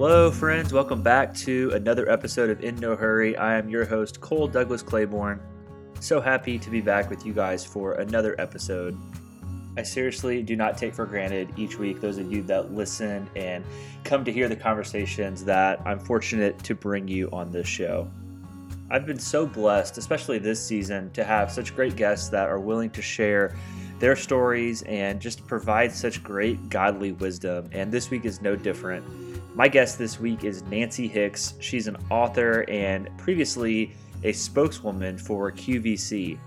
Hello, friends. Welcome back to another episode of In No Hurry. I am your host, Cole Douglas Claiborne. So happy to be back with you guys for another episode. I seriously do not take for granted each week those of you that listen and come to hear the conversations that I'm fortunate to bring you on this show. I've been so blessed, especially this season, to have such great guests that are willing to share their stories and just provide such great godly wisdom. And this week is no different. My guest this week is Nancy Hicks. She's an author and previously a spokeswoman for QVC.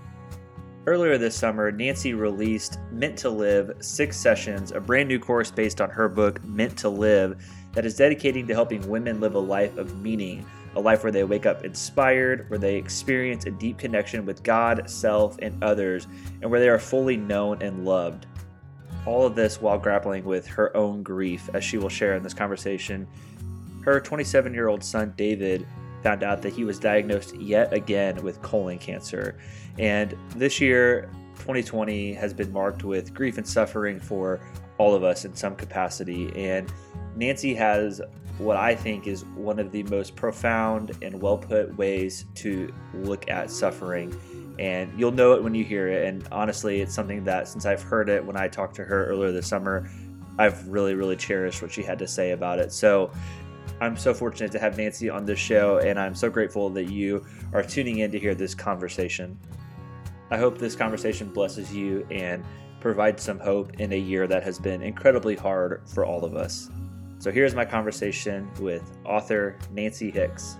Earlier this summer, Nancy released Meant to Live Six Sessions, a brand new course based on her book, Meant to Live, that is dedicating to helping women live a life of meaning, a life where they wake up inspired, where they experience a deep connection with God, self, and others, and where they are fully known and loved. All of this while grappling with her own grief, as she will share in this conversation. Her 27 year old son, David, found out that he was diagnosed yet again with colon cancer. And this year, 2020, has been marked with grief and suffering for all of us in some capacity. And Nancy has what I think is one of the most profound and well put ways to look at suffering. And you'll know it when you hear it. And honestly, it's something that since I've heard it when I talked to her earlier this summer, I've really, really cherished what she had to say about it. So I'm so fortunate to have Nancy on this show, and I'm so grateful that you are tuning in to hear this conversation. I hope this conversation blesses you and provides some hope in a year that has been incredibly hard for all of us. So here's my conversation with author Nancy Hicks.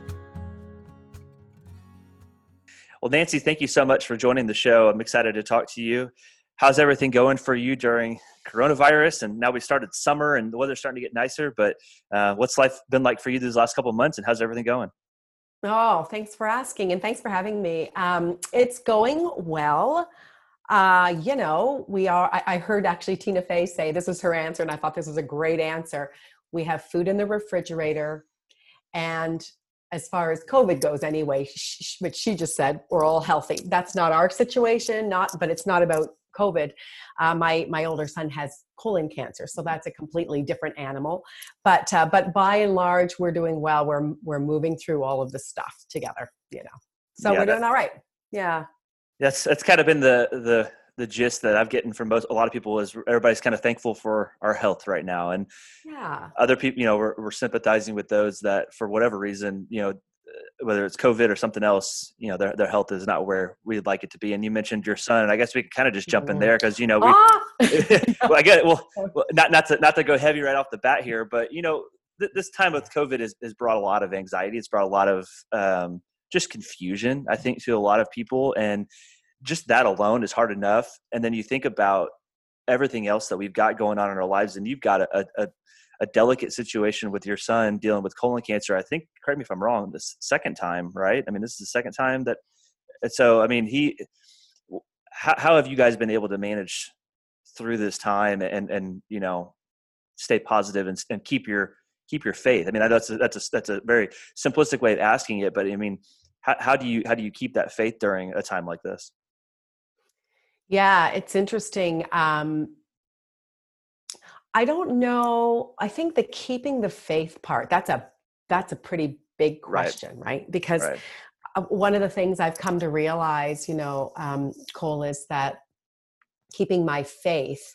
Well, Nancy, thank you so much for joining the show. I'm excited to talk to you. How's everything going for you during coronavirus? And now we started summer and the weather's starting to get nicer but uh, what's life been like for you these last couple months and how's everything going? Oh thanks for asking and thanks for having me. Um, it's going well. Uh, you know we are I, I heard actually tina fey say this is her answer and i thought this was a great answer. We have food in the refrigerator and as far as covid goes anyway which she just said we're all healthy that's not our situation not but it's not about COVID. Uh, my my older son has colon cancer, so that's a completely different animal. But uh, but by and large, we're doing well. We're we're moving through all of the stuff together, you know. So yeah, we're doing all right. Yeah. That's that's kind of been the the the gist that I've getting from most a lot of people is everybody's kind of thankful for our health right now, and yeah, other people, you know, we're, we're sympathizing with those that for whatever reason, you know, whether it's COVID or something else, you know, their, their health is not where we'd like it to be. And you mentioned your son, and I guess we can kind of just jump in mm-hmm. there because, you know, we, ah! well, I get well, well, not, not to, not to go heavy right off the bat here, but you know, th- this time with COVID has, has brought a lot of anxiety. It's brought a lot of, um, just confusion, I think, to a lot of people. And just that alone is hard enough. And then you think about everything else that we've got going on in our lives and you've got a, a, a delicate situation with your son dealing with colon cancer. I think, correct me if I'm wrong, this second time, right? I mean, this is the second time that. So, I mean, he. How, how have you guys been able to manage through this time and and you know stay positive and, and keep your keep your faith? I mean, that's a, that's a that's a very simplistic way of asking it, but I mean, how, how do you how do you keep that faith during a time like this? Yeah, it's interesting. Um, I don't know. I think the keeping the faith part, that's a that's a pretty big question, right? right? Because right. one of the things I've come to realize, you know, um, Cole, is that keeping my faith,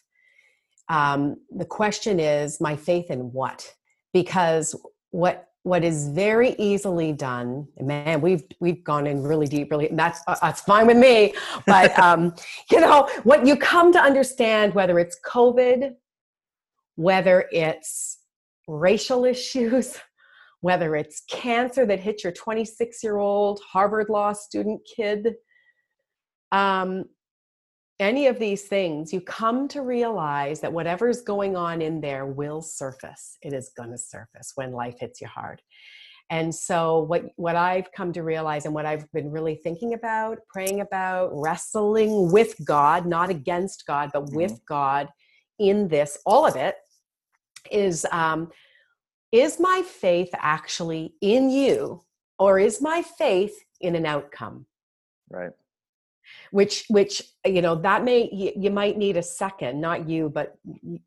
um, the question is my faith in what? Because what what is very easily done man we've we've gone in really deep really that's uh, that's fine with me but um you know what you come to understand whether it's covid whether it's racial issues, whether it's cancer that hit your 26 year old Harvard Law student kid, um, any of these things, you come to realize that whatever's going on in there will surface. It is going to surface when life hits you hard. And so, what, what I've come to realize and what I've been really thinking about, praying about, wrestling with God, not against God, but mm-hmm. with God in this, all of it, is um, is my faith actually in you or is my faith in an outcome right which which you know that may you, you, might need a second not you but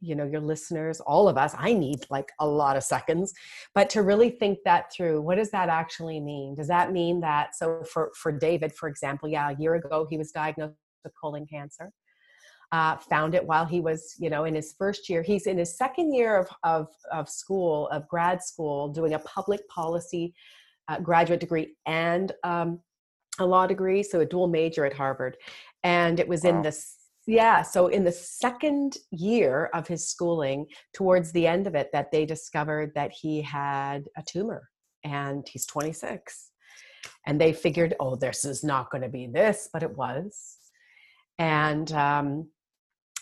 you know your listeners all of us i need like a lot of seconds. But to really think that through what does that actually mean? Does that mean that so for for david for example yeah a year ago he was diagnosed with colon cancer uh, found it while he was you know in his first year. He's in his second year of of, of school of grad school doing a public policy uh, graduate degree and um, a law degree, so a dual major at Harvard. And it was wow. in the yeah, so in the second year of his schooling, towards the end of it, that they discovered that he had a tumor and he's 26. And they figured, oh, this is not going to be this, but it was. And um,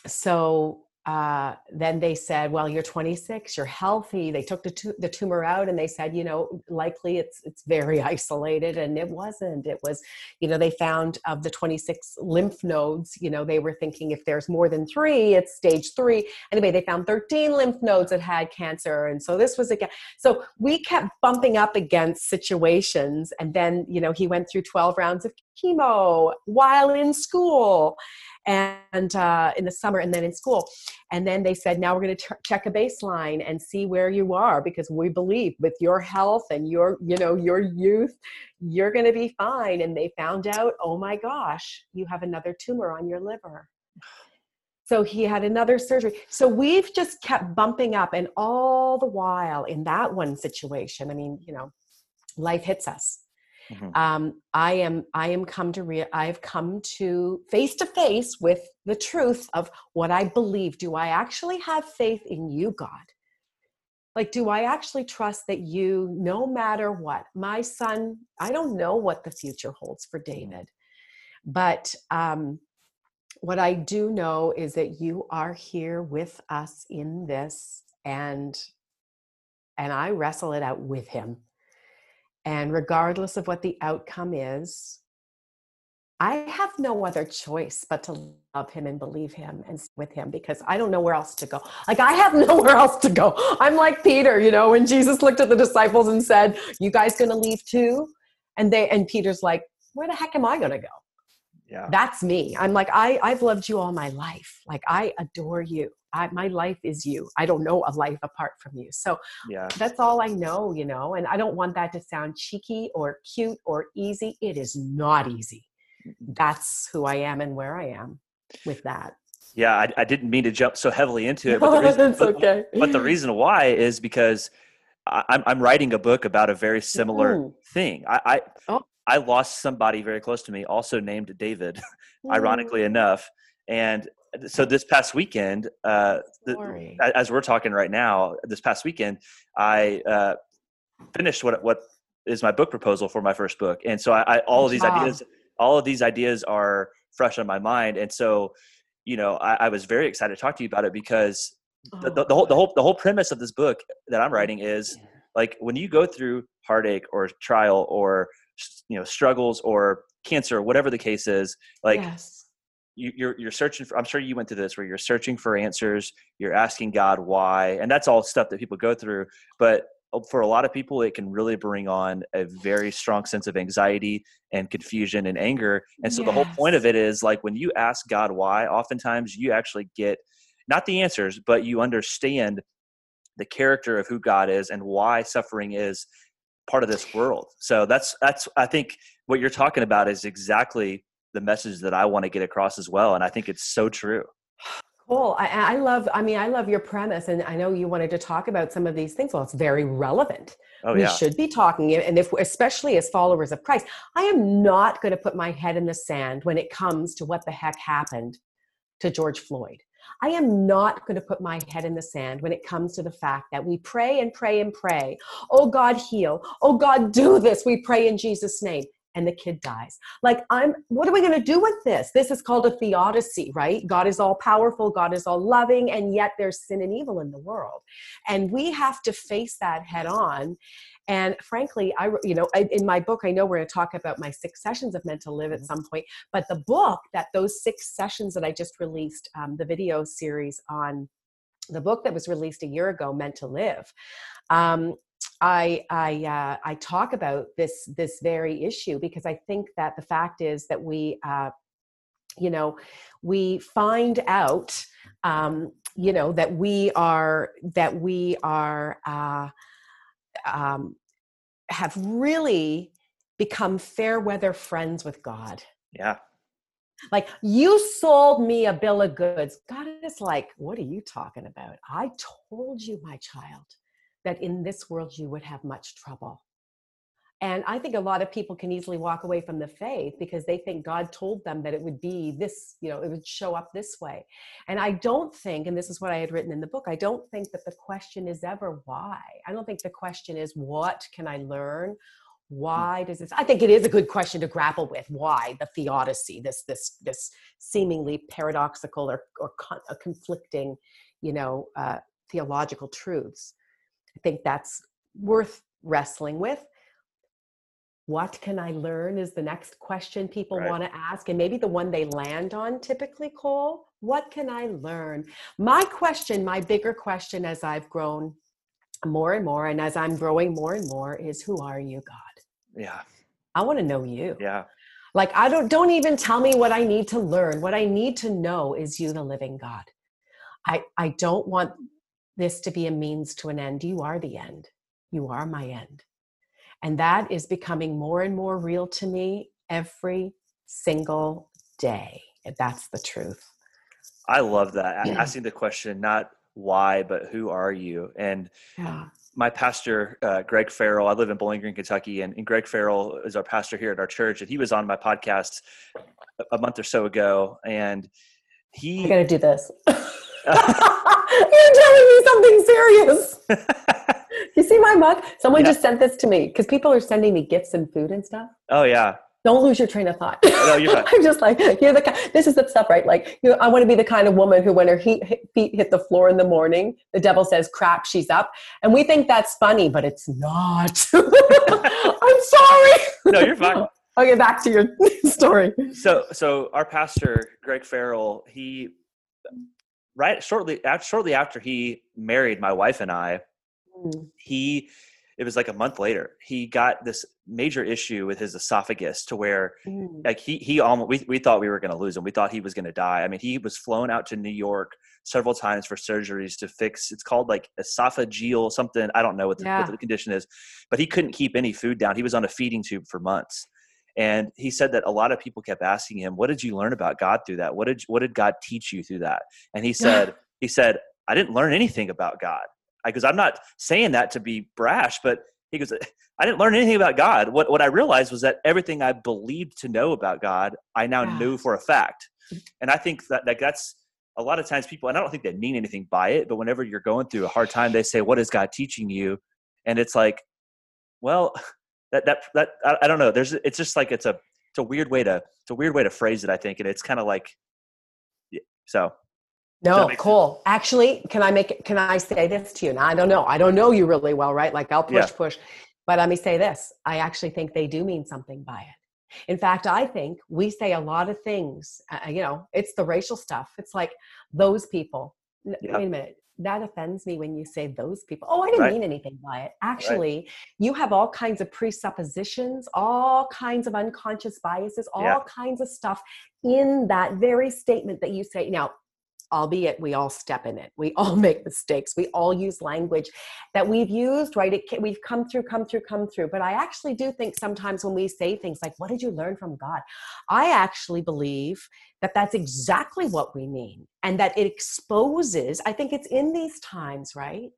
so uh, then they said, "Well, you're 26, you're healthy." They took the, tu- the tumor out, and they said, "You know, likely it's it's very isolated," and it wasn't. It was, you know, they found of the 26 lymph nodes. You know, they were thinking if there's more than three, it's stage three. Anyway, they found 13 lymph nodes that had cancer, and so this was again. So we kept bumping up against situations, and then you know he went through 12 rounds of chemo while in school and uh, in the summer and then in school. And then they said now we're going to check a baseline and see where you are because we believe with your health and your you know your youth you're going to be fine. And they found out oh my gosh you have another tumor on your liver. So he had another surgery. So we've just kept bumping up and all the while in that one situation i mean you know life hits us Mm-hmm. Um, I am I am come to real I've come to face to face with the truth of what I believe. Do I actually have faith in you, God? Like, do I actually trust that you, no matter what, my son, I don't know what the future holds for mm-hmm. David, but um, what I do know is that you are here with us in this, and and I wrestle it out with him and regardless of what the outcome is, I have no other choice but to love him and believe him and with him because I don't know where else to go. Like I have nowhere else to go. I'm like Peter, you know, when Jesus looked at the disciples and said, "You guys going to leave too?" And they and Peter's like, "Where the heck am I going to go?" Yeah. That's me. I'm like I I've loved you all my life. Like I adore you. I, my life is you. I don't know a life apart from you. So yeah. that's all I know, you know, and I don't want that to sound cheeky or cute or easy. It is not easy. That's who I am and where I am with that. Yeah, I, I didn't mean to jump so heavily into it, but the reason, but, okay. but, the reason why is because I, am I'm writing a book about a very similar mm. thing. I I, oh. I lost somebody very close to me, also named David, mm. ironically enough, and so this past weekend, uh, the, as we're talking right now, this past weekend, I uh, finished what what is my book proposal for my first book, and so I, I all of these ideas, all of these ideas are fresh on my mind, and so you know I, I was very excited to talk to you about it because the, the, the, whole the whole the whole premise of this book that I'm writing is like when you go through heartache or trial or you know struggles or cancer, or whatever the case is, like. Yes you, you're you're searching for i'm sure you went through this where you're searching for answers you're asking god why and that's all stuff that people go through but uh, for a lot of people it can really bring on a very strong sense of anxiety and confusion and anger and so yes. the whole point of it is like when you ask god why oftentimes you actually get not the answers but you understand the character of who god is and why suffering is part of this world so that's that's i think what you're talking about is exactly the message that I want to get across as well. And I think it's so true. Cool. I, I, love, I mean, I love your premise. And I know you wanted to talk about some of these things. Well, it's very relevant. Oh, we yeah. should be talking. And if, especially as followers of Christ, I am not going to put my head in the sand when it comes to what the heck happened to George Floyd. I am not going to put my head in the sand when it comes to the fact that we pray and pray and pray. Oh, God, heal. Oh, God, do this. We pray in Jesus' name and the kid dies. Like, I'm, what are we going to do with this? This is called a theodicy, right? God is all powerful, God is all loving, and yet there's sin and evil in the world. And we have to face that head on. And frankly, I, you know, in my book, I know we're going to talk about my six sessions of Meant to Live at mm-hmm. some point, but the book that those six sessions that I just released, um, the video series on the book that was released a year ago, Meant to Live, um, I I uh, I talk about this this very issue because I think that the fact is that we uh, you know we find out um, you know that we are that we are uh, um, have really become fair weather friends with god. Yeah. Like you sold me a bill of goods. God is like what are you talking about? I told you my child that in this world you would have much trouble and I think a lot of people can easily walk away from the faith because they think God told them that it would be this, you know, it would show up this way. And I don't think, and this is what I had written in the book, I don't think that the question is ever why. I don't think the question is what can I learn? Why does this? I think it is a good question to grapple with. Why the theodicy, this this this seemingly paradoxical or or con- conflicting, you know, uh, theological truths. I think that's worth wrestling with what can I learn is the next question people right. want to ask. And maybe the one they land on typically, Cole. What can I learn? My question, my bigger question as I've grown more and more, and as I'm growing more and more, is who are you, God? Yeah. I want to know you. Yeah. Like I don't don't even tell me what I need to learn. What I need to know is you, the living God. I I don't want this to be a means to an end. You are the end. You are my end. And that is becoming more and more real to me every single day. And that's the truth. I love that. Asking the question, not why, but who are you? And yeah. my pastor, uh, Greg Farrell, I live in Bowling Green, Kentucky, and, and, Greg Farrell is our pastor here at our church. And he was on my podcast a month or so ago. And he. I got to do this. You're telling me something serious. you see my mug? Someone yeah. just sent this to me because people are sending me gifts and food and stuff. Oh yeah. Don't lose your train of thought. No, you're right. I'm just like you're the. This is the stuff, right? Like you know, I want to be the kind of woman who, when her feet hit the floor in the morning, the devil says, "Crap, she's up," and we think that's funny, but it's not. I'm sorry. No, you're fine. Okay, back to your story. So, so our pastor Greg Farrell, he right shortly after, shortly after he married my wife and I, mm. he it was like a month later he got this major issue with his esophagus to where mm. like he he almost we, we thought we were going to lose him we thought he was going to die i mean he was flown out to new york several times for surgeries to fix it's called like esophageal something i don't know what the, yeah. what the condition is but he couldn't keep any food down he was on a feeding tube for months and he said that a lot of people kept asking him, "What did you learn about God through that? What did what did God teach you through that?" And he said, he said, "I didn't learn anything about God." Because I'm not saying that to be brash, but he goes, "I didn't learn anything about God. What what I realized was that everything I believed to know about God, I now yeah. knew for a fact." Mm. And I think that like that's a lot of times people, and I don't think they mean anything by it, but whenever you're going through a hard time, they say, "What is God teaching you?" And it's like, well that that that I, I don't know. There's it's just like it's a it's a weird way to it's a weird way to phrase it. I think, and it's kind of like so. No, cool. Sense? Actually, can I make it? Can I say this to you? Now I don't know. I don't know you really well, right? Like I'll push, yeah. push, but let me say this. I actually think they do mean something by it. In fact, I think we say a lot of things. Uh, you know, it's the racial stuff. It's like those people. Yeah. Wait a minute that offends me when you say those people. Oh, I didn't right. mean anything by it. Actually, right. you have all kinds of presuppositions, all kinds of unconscious biases, all yeah. kinds of stuff in that very statement that you say. Now, albeit we all step in it. We all make mistakes. We all use language that we've used right? It, we've come through come through come through. But i actually do think sometimes when we say things like what did you learn from god? I actually believe that that's exactly what we mean and that it exposes i think it's in these times right?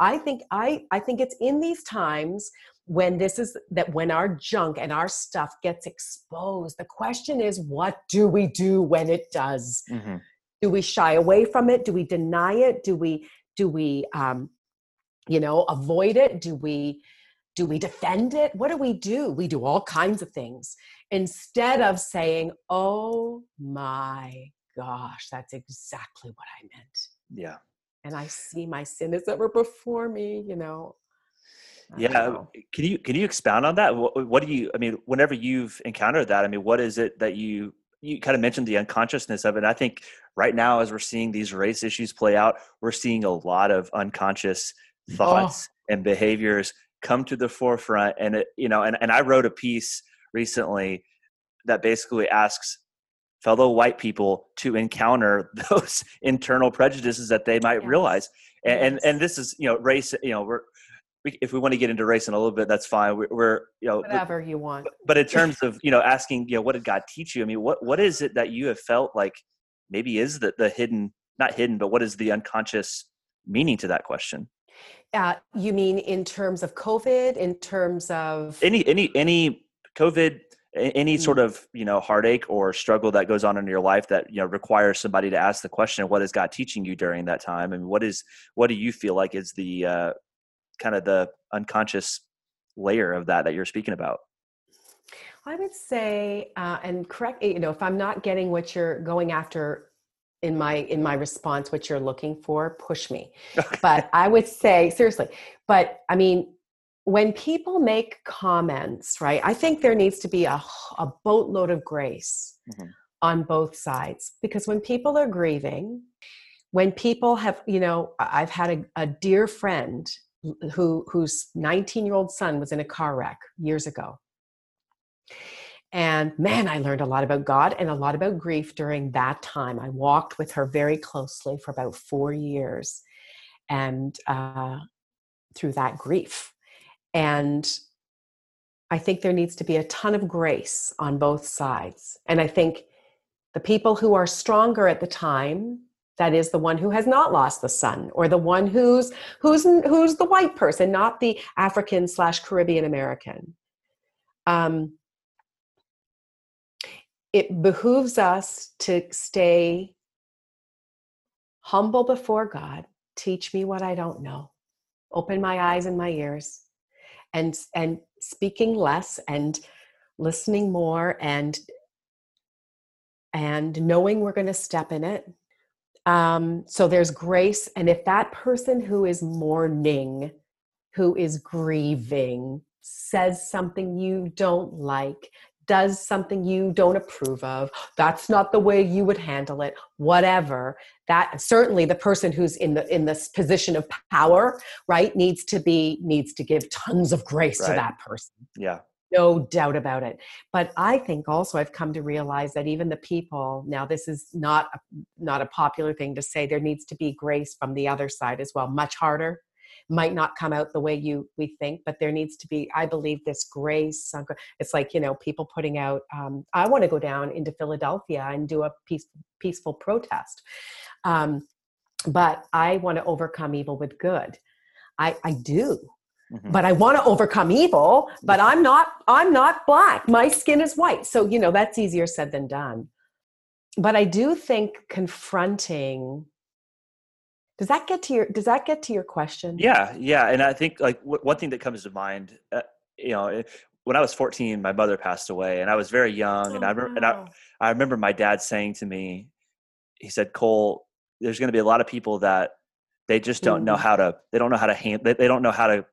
I think i i think it's in these times when this is that when our junk and our stuff gets exposed the question is what do we do when it does? Mm-hmm do we shy away from it? Do we deny it? Do we do we um, you know avoid it? Do we do we defend it? What do we do? We do all kinds of things. Instead of saying oh my gosh that's exactly what i meant. Yeah. And i see my sin is ever before me you know? Yeah can you can you expound on that? What, what do you i mean whenever you've encountered that i mean what is it that you you kind of mentioned the unconsciousness of it. I think right now, as we're seeing these race issues play out, we're seeing a lot of unconscious oh. thoughts oh. and behaviors come to the forefront. And it, you know, and, and I wrote a piece recently that basically asks fellow white people to encounter those internal prejudices that they might yes. realize and, yes. and, and this is you know race you know we're we, if we want to get into race in a little bit that's fine. We're, we're you know whatever you want. but, in terms of you know asking you know what did god teach you? I mean what what is it that you have felt like maybe is the the hidden not hidden but what is the unconscious meaning to that question? Uh, you mean in terms of covid in terms of any any any covid any sort mm. of you know heartache or struggle that goes on in your life that you know requires somebody to ask the question what is god teaching you during that time? And what is what do you feel like is the uh, kind of the unconscious layer of that that you're speaking about. I would say uh, and correct you know if i'm not getting what you're going after in my in my response what you're looking for push me. But i would say seriously but i mean when people make comments, right, I think there needs to be a, a boatload of grace mm-hmm. on both sides because when people are grieving, when people have, you know, I've had a, a dear friend who whose 19 year old son was in a car wreck years ago. And man, I learned a lot about God and a lot about grief during that time. I walked with her very closely for about four years and uh, through that grief and I think there needs to be a ton of grace on both sides. And I think the people who are stronger at the time, that is the one who has not lost the son, or the one who's who's who's the white person, not the African slash Caribbean American. Um, it behooves us to stay humble before God. Teach me what I don't know. Open my eyes and my ears and and speaking less and listening more and and knowing we're going to step in it um, so there's grace and if that person who is mourning who is grieving says something you don't like does something you don't approve of that's not the way you would handle it whatever that certainly the person who's in the in this position of power right needs to be needs to give tons of grace right. to that person yeah no doubt about it. But i think also i've come to realize that even the people now this is not a, not a popular thing to say there needs to be grace from the other side as well much harder. Might not come out the way you we think but there needs to be i believe this grace it's like you know people putting out um, i want to go down into philadelphia and do a peace, peaceful protest. Um, but i want to overcome evil with good. I i do Mm-hmm. but i want to overcome evil but i'm not i'm not black. My skin is white. So you know that's easier said than done. But i do think confronting does that get to your does that get to your question? Yeah yeah and i think like w- one thing that comes to mind uh, you know eh, when i was 14 my mother passed away and i was very young oh, and i remember and I, I remember my dad saying to me he said cole there's going to be a lot of people that they just don't mm. know how to they don't know how to hand they, they don't know how to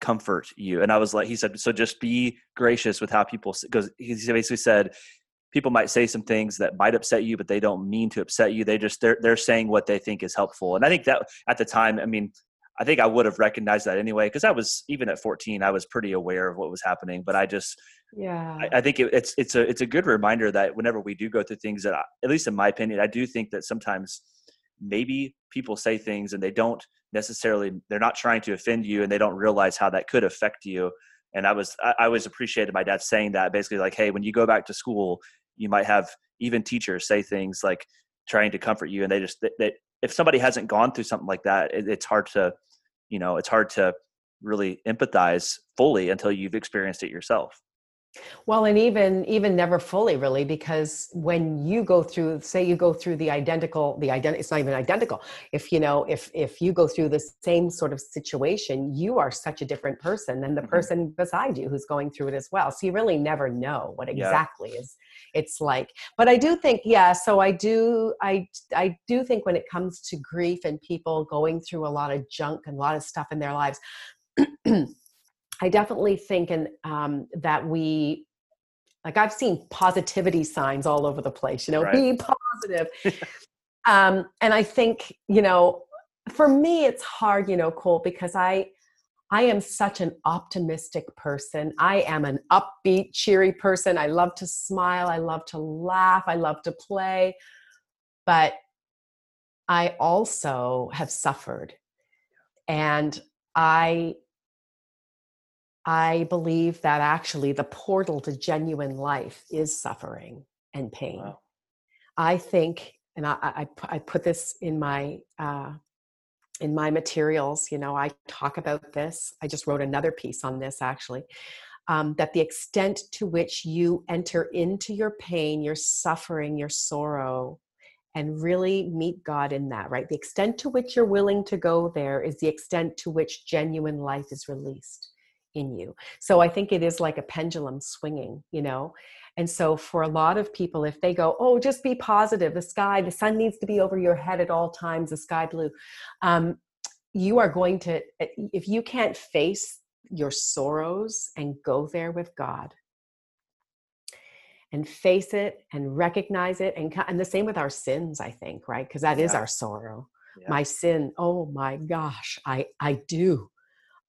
comfort you. And i was like he said so just be gracious with how people because he basically said people might say some things that might upset you but they don't mean to upset you. They just they're they're saying what they think is helpful. And i think that at the time i mean i think i would have recognized that anyway because i was even at 14 i was pretty aware of what was happening but i just yeah. I, I think it, it's it's a it's a good reminder that whenever we do go through things that I, at least in my opinion i do think that sometimes maybe people say things and they don't necessarily they're not trying to offend you and they don't realize how that could affect you. And i was i, always appreciated my dad saying that basically like hey when you go back to school you might have even teachers say things like trying to comfort you and they just that if somebody hasn't gone through something like that it, it's hard to you know it's hard to really empathize fully until you've experienced it yourself well, and even even never fully really, because when you go through, say you go through the identical, the ident it's not even identical. If you know, if if you go through the same sort of situation, you are such a different person than the mm-hmm. person beside you who's going through it as well. So you really never know what exactly yeah. is it's like. But I do think, yeah. So I do, I I do think when it comes to grief and people going through a lot of junk and a lot of stuff in their lives. I definitely think and um, that we like I've seen positivity signs all over the place, you know, right. be positive. um, and I think, you know, for me it's hard, you know, Cole, because I I am such an optimistic person. I am an upbeat, cheery person. I love to smile. I love to laugh. I love to play. But I also have suffered. And I I believe that actually the portal to genuine life is suffering and pain. Wow. I think, and I, I, I, put this in my uh, in my materials. You know, I talk about this. I just wrote another piece on this actually. Um, that the extent to which you enter into your pain, your suffering, your sorrow, and really meet God in that, right? The extent to which you're willing to go there is the extent to which genuine life is released in you. So I think it is like a pendulum swinging, you know? And so for a lot of people, if they go, oh, just be positive, the sky, the sun needs to be over your head at all times, the sky blue, um, you are going to, eh, if you can't face your sorrows and go there with God, and face it and recognize it and and the same with our sins i think right because that yeah. is our sorrow yeah. my sin oh my gosh i i do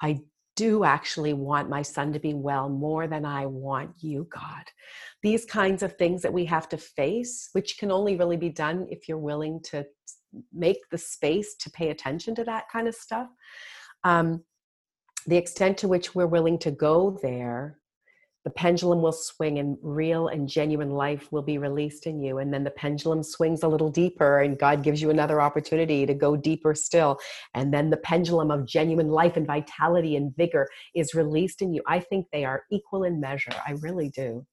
i do actually want my son to be well more than I want you, God. These kinds of things that we have to face, which can only really be done if you're willing to make the space to pay attention to that kind of stuff. Um, the extent to which we're willing to go there the pendulum will swing and real and genuine life will be released in you. And then the pendulum swings a little deeper and god gives you another opportunity to go deeper still. And then the pendulum of genuine life and vitality and vigor is released in you. I think they are equal in measure. I really do.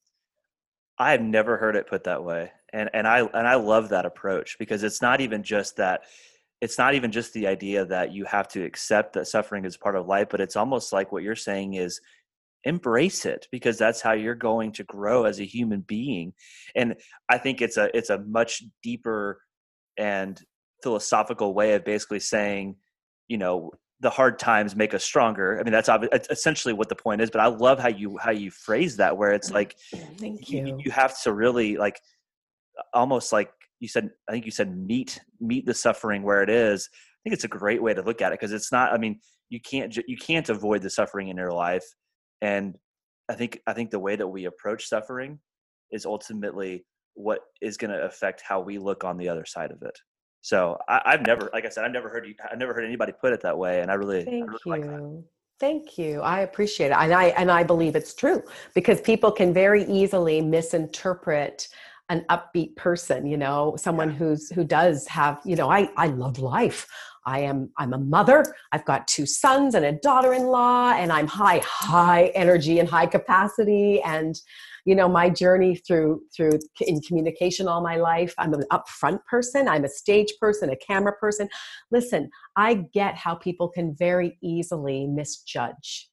I've never heard it put that way. And and i and i love that approach because it's not even just that it's not even just the idea that you have to accept that suffering is part of life but it's almost like what you're saying is embrace it because that's how you're going to grow as a human being and i think it's a it's a much deeper and philosophical way of basically saying you know the hard times make us stronger i mean that's essentially what the point is but i love how you how you phrase that where it's like thank you you, you have to really like almost like you said i think you said meet meet the suffering where it is i think it's a great way to look at it because it's not i mean you can't you can't avoid the suffering in your life and i think i think the way that we approach suffering is ultimately what is going to affect how we look on the other side of it. So I, have never like i said i've never heard you i've never heard anybody put it that way and i really, thank I really you. Like thank you. I appreciate it and i and i believe it's true because people can very easily misinterpret an upbeat person you know someone yeah. who's who does have you know i i love life I am I'm a mother. I've got two sons and a daughter-in-law and I'm high high energy and high capacity and you know my journey through through in communication all my life. I'm an upfront person, I'm a stage person, a camera person. Listen, I get how people can very easily misjudge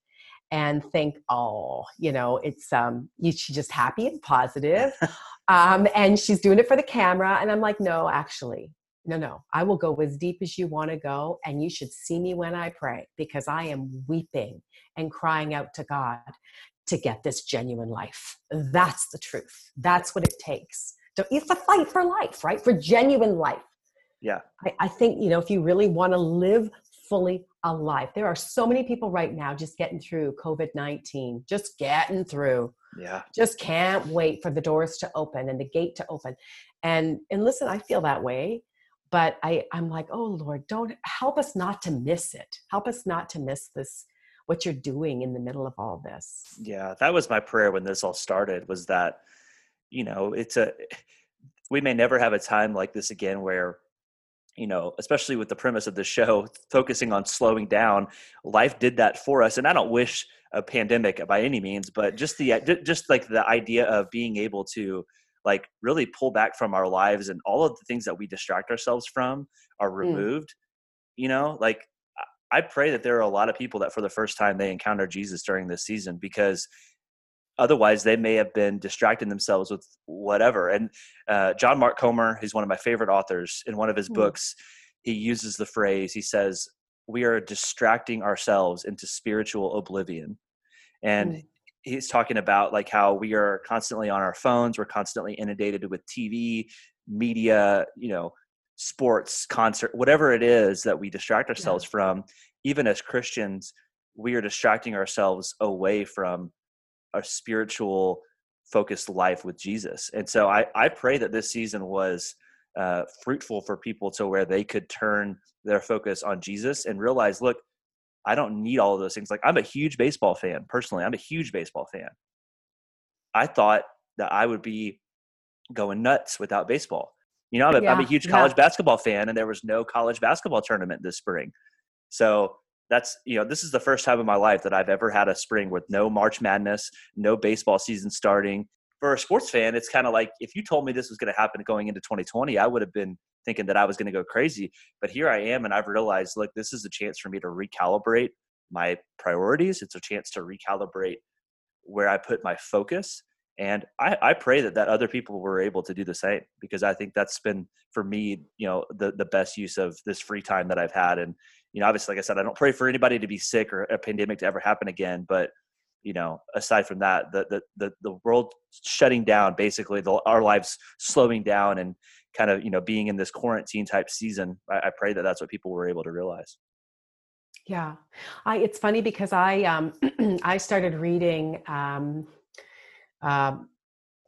and think, oh, you know, it's um, she's just happy and positive, um, and she's doing it for the camera. And I'm like, no, actually, no, no, I will go as deep as you want to go, and you should see me when I pray because I am weeping and crying out to God to get this genuine life. That's the truth. That's what it takes. So it's a fight for life, right? For genuine life. Yeah. I, I think, you know, if you really want to live fully alive, there are so many people right now just getting through COVID 19, just getting through. Yeah. Just can't wait for the doors to open and the gate to open. And and listen, I feel that way but I, I'm like, oh Lord, don't help us not to miss it. Help us not to miss this, what you're doing in the middle of all this. Yeah, that was my prayer when this all started was that, you know, it's a, we may never have a time like this again where, you know, especially with the premise of the show, focusing on slowing down, life did that for us. And I don't wish a pandemic by any means, but just the, just like the idea of being able to, like really pull back from our lives and all of the things that we distract ourselves from are mm. removed mm. you know like i pray that there are a lot of people that for the first time they encounter jesus during this season because otherwise they may have been distracting themselves with whatever and uh, john mark comer who's one of my favorite authors in one of his mm. books he uses the phrase he says we are distracting ourselves into spiritual oblivion and mm he's talking about like how we are constantly on our phones we're constantly inundated with tv media you know sports concert whatever it is that we distract ourselves yeah. from even as christians we are distracting ourselves away from a spiritual focused life with Jesus. And so I, I pray that this season was uh, fruitful for people to where they could turn their focus on Jesus and realize, look, I don't need all of those things. Like I'm a huge baseball fan personally. I'm a huge baseball fan. I thought that I would be going nuts without baseball. You know, I'm a, yeah, I'm a huge college yeah. basketball fan, and there was no college basketball tournament this spring. So that's you know this is the first time in my life that I've ever had a spring with no March Madness, no baseball season starting. For a sports fan, it's kind of like if you told me this was going to happen going into 2020, I would have been thinking that I was going to go crazy. But here I am, and I've realized, look, this is a chance for me to recalibrate my priorities. It's a chance to recalibrate where I put my focus. And I, I pray that that other people were able to do the same because I think that's been for me, you know, the the best use of this free time that I've had. And you know, obviously, like I said, I don't pray for anybody to be sick or a pandemic to ever happen again. But you know, aside from that, the the the, the world shutting down, basically, the, our lives slowing down, and kind of you know being in this quarantine type season. I, I pray that that's what people were able to realize. Yeah, I. It's funny because I um I started reading um, um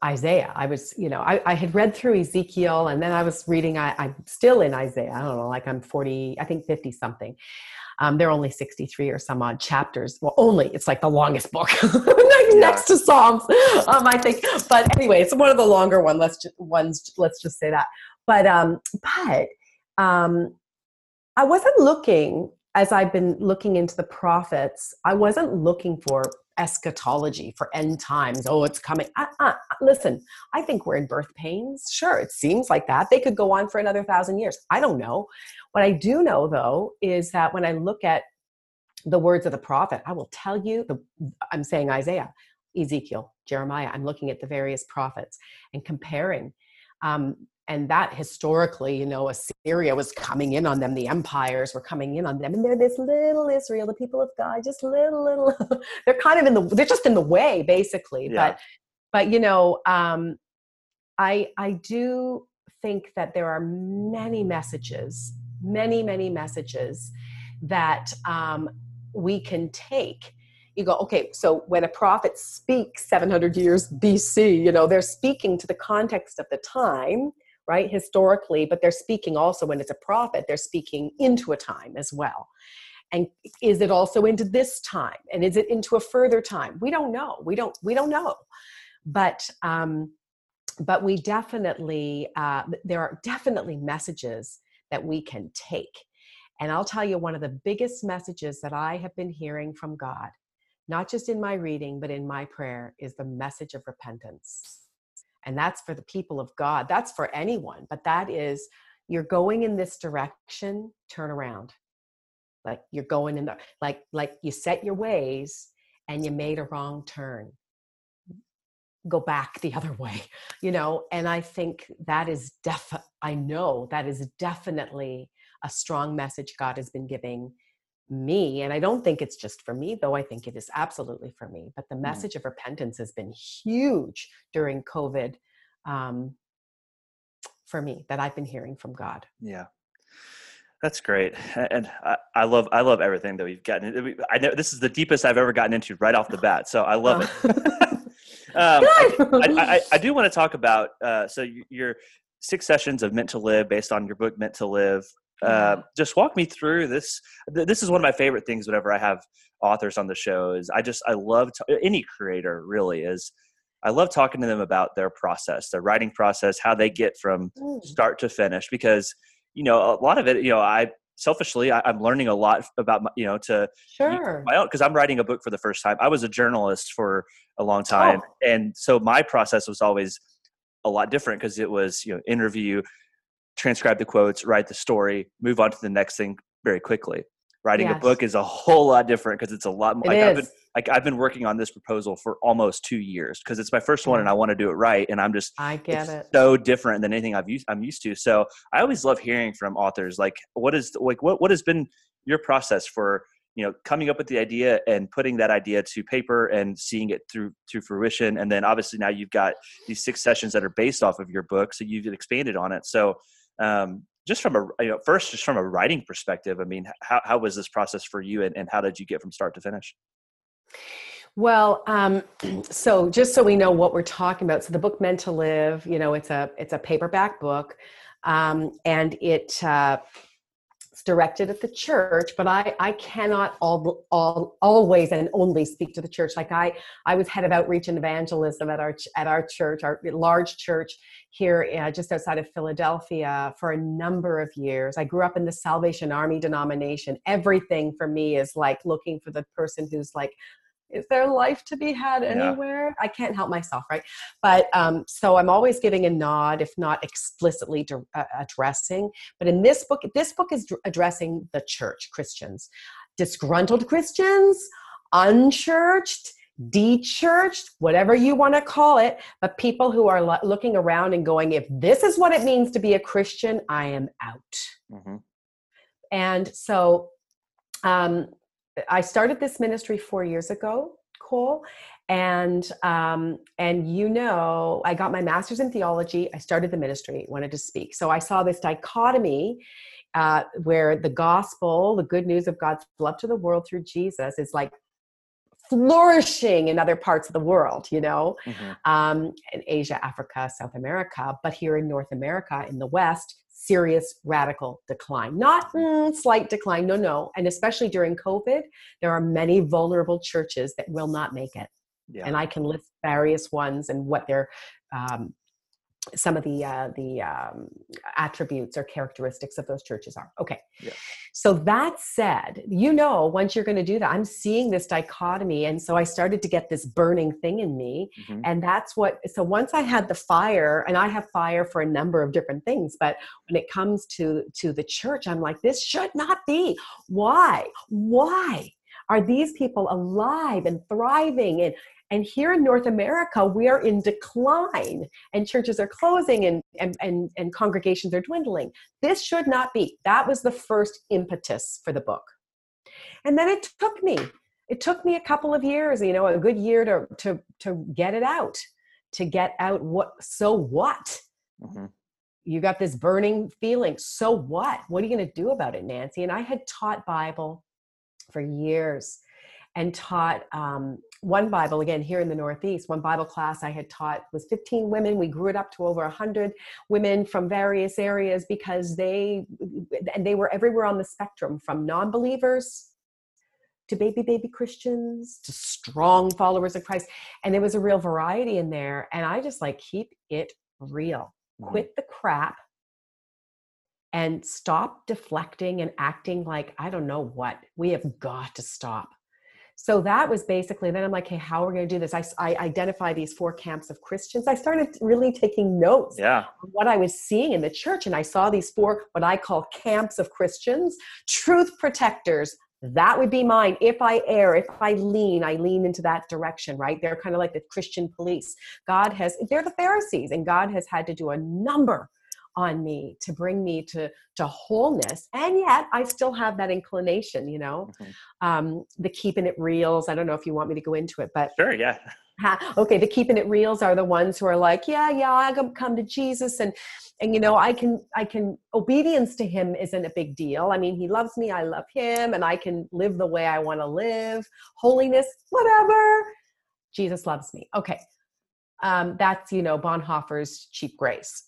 Isaiah. I was, you know, I, I, had read through Ezekiel and then I was reading, I, am still in Isaiah. I don't know, like I'm 40, I think 50 something. Um, there are only 63 or some odd chapters. Well, only, it's like the longest book next, yeah. next to Psalms, um, I think. But anyway, it's one of the longer one. Let's just, ones, let's just say that. But, um, but um, I wasn't looking as I've been looking into the prophets, I wasn't looking for eschatology for end times. Oh, it's coming. Uh, uh, listen, I think we're in birth pains. Sure, it seems like that. They could go on for another thousand years. I don't know. What I do know, though, is that when I look at the words of the prophet, I will tell you, the, I'm saying Isaiah, Ezekiel, Jeremiah, I'm looking at the various prophets and comparing. Um, and that historically, you know, Assyria was coming in on them, the empires were coming in on them, and they're this little Israel, the people of God, just little, little. they're kind of in the, they're just in the way, basically. Yeah. But, but you know, um, I I do think that there are many messages, many many messages that um, we can take you go okay so when a prophet speaks 700 years bc you know they're speaking to the context of the time right historically but they're speaking also when it's a prophet they're speaking into a time as well. And is it also into this time? And is it into a further time? We don't know. We don't we don't know. But um but we definitely uh, there are definitely messages that we can take. And i'll tell you one of the biggest messages that i have been hearing from god not just in my reading but in my prayer is the message of repentance and that's for the people of God. That's for anyone, but that is you're going in this direction, turn around. Like you're going in the like like you set your ways and you made a wrong turn. Go back the other way, you know, and I think that is def I know that is definitely a strong message God has been giving me and i don't think it's just for me though i think it is absolutely for me but the message of repentance has been huge during covid um, for me that i've been hearing from god. Yeah. That's great and I, I love i love everything that we've gotten i know this is the deepest i've ever gotten into right off the bat so i love it. Um, I, I, I, do want to talk about uh, so your six sessions of meant to live based on your book meant to live uh, just walk me through this. This is one of my favorite things. Whenever I have authors on the show, is I just I love to, any creator really is. I love talking to them about their process, their writing process, how they get from mm. start to finish. Because you know a lot of it, you know, I selfishly I, am learning a lot about my, you know to sure my own because I'm writing a book for the first time. I was a journalist for a long time, oh. and so my process was always a lot different because it was you know interview transcribe the quotes, write the story, move on to the next thing very quickly. Writing yes. a book is a whole lot different because it's a lot more. Like I've, been, like I've been working on this proposal for almost two years because it's my first one and mm. I want to do it right. And I'm just, I get it. So different than anything I've used, I'm used to. So I always love hearing from authors. Like, what is like what what has been your process for you know coming up with the idea and putting that idea to paper and seeing it through to fruition and then obviously now you've got these six sessions that are based off of your book so you've expanded on it so um, just from a you know first just from a writing perspective i mean how, how was this process for you and, and how did you get from start to finish? Well um, so just so we know what we're talking about so the book meant to live you know it's a it's a paperback book um, and it uh, directed at the church but i i cannot all, all always and only speak to the church. Like i i was head of outreach and evangelism at our at our church our large church here uh, just outside of philadelphia for a number of years. I grew up in the salvation army denomination. Everything for me is like looking for the person who's like is there life to be had anywhere? Yeah. I can't help myself, right? But um, so I'm always giving a nod, if not explicitly to, uh, addressing. But in this book, this book is addressing the church, Christians, disgruntled Christians, unchurched, dechurched, whatever you want to call it, but people who are lo- looking around and going, if this is what it means to be a Christian, I am out. Mm-hmm. And so um, I started this ministry four years ago, Cole, and um, and you know, I got my master's in theology. I started the ministry, wanted to speak, so I saw this dichotomy uh, where the gospel, the good news of God's love to the world through Jesus, is like flourishing in other parts of the world, you know, mm-hmm. um, in Asia, Africa, South America, but here in North America, in the West, serious radical decline. Not mm, slight decline, no, no. And especially during COVID, there are many vulnerable churches that will not make it. Yeah. And I can list various ones and what their um, some of the uh, the um, attributes or characteristics of those churches are. Okay. Yeah. So that said, you know, once you're going to do that, I'm seeing this dichotomy, and so I started to get this burning thing in me, mm-hmm. and that's what. So once I had the fire, and I have fire for a number of different things, but when it comes to to the church, I'm like, this should not be. Why? Why? Are these people alive and thriving and and here in North America, we are in decline and churches are closing and, and, and, and congregations are dwindling. This should not be. That was the first impetus for the book. And then it took me, it took me a couple of years, you know, a good year to, to, to get it out, to get out what, so what? Mm-hmm you got this burning feeling. So what? What are you going to do about it, Nancy? And I had taught Bible for years and taught um, one Bible, again, here in the Northeast, one Bible class I had taught was 15 women. We grew it up to over 100 women from various areas because they, and they were everywhere on the spectrum from non believers to baby, baby Christians to strong followers of Christ. And there was a real variety in there. And I just like, keep it real, mm-hmm. quit the crap and stop deflecting and acting like I don't know what. We have got to stop so that was basically then i'm like hey how are we going to do this? I, I identify these four camps of christians. I started really taking notes yeah. what i was seeing in the church and i saw these four what i call camps of christians truth protectors. Mm-hmm. That would be mine. If i err if i lean i lean into that direction right? They're kind of like the christian police. God has they're the pharisees and god has had to do a number on me to bring me to to wholeness. And yet i still have that inclination you know? Mm-hmm. um the keeping it reals i don't know if you want me to go into it but sure yeah. okay the keeping it reals are the ones who are like yeah yeah i come to jesus and and you know i can i can obedience to him isn't a big deal. I mean he loves me i love him and i can live the way i want to live. Holiness whatever. Jesus loves me. Okay. Um, that's you know bonhoeffer's cheap grace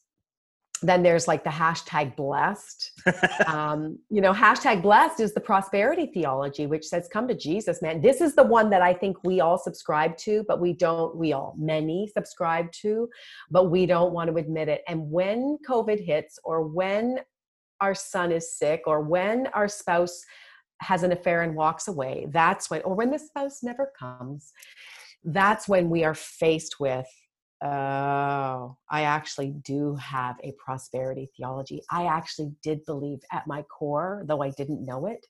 then there's like the hashtag blessed. Um, you know hashtag blessed is the prosperity theology which says come to jesus man. This is the one that i think we all subscribe to but we don't we all many subscribe to but we don't want to admit it. And when covid hits or when our son is sick or when our spouse has an affair and walks away that's when or when the spouse never comes that's when we are faced with Oh, I actually do have a prosperity theology. I actually did believe at my core, though I didn't know it,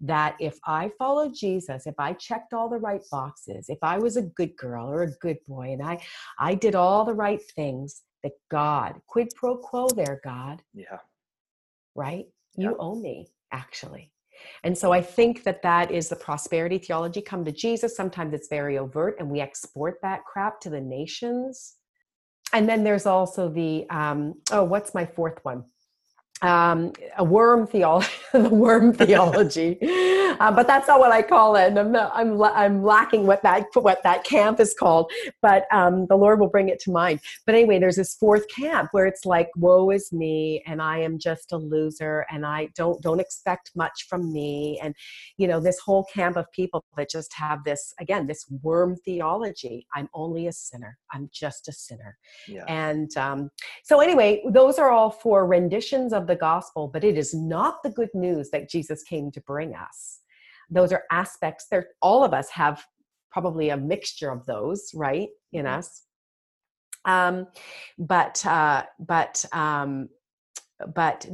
that if I followed Jesus, if I checked all the right boxes, if I was a good girl or a good boy, and I, I did all the right things, that God, quid pro quo there, God. Yeah. Right? You yeah. owe me, actually. And so I think that that is the prosperity theology come to Jesus. Sometimes it's very overt and we export that crap to the nations. And then there's also the, um, oh, what's my fourth one? um, a worm theology, the worm theology, uh, but that's not what I call it. And I'm, not, I'm, I'm lacking what that what that camp is called. But um, the Lord will bring it to mind. But anyway, there's this fourth camp where it's like, "Woe is me, and I am just a loser, and I don't don't expect much from me." And you know, this whole camp of people that just have this again, this worm theology. I'm only a sinner. I'm just a sinner. Yeah. And um, so anyway, those are all four renditions of the the gospel, but it is not the good news that Jesus came to bring us. Those are aspects there all of us have probably a mixture of those, right, in mm-hmm. us. Um, but uh, but um, but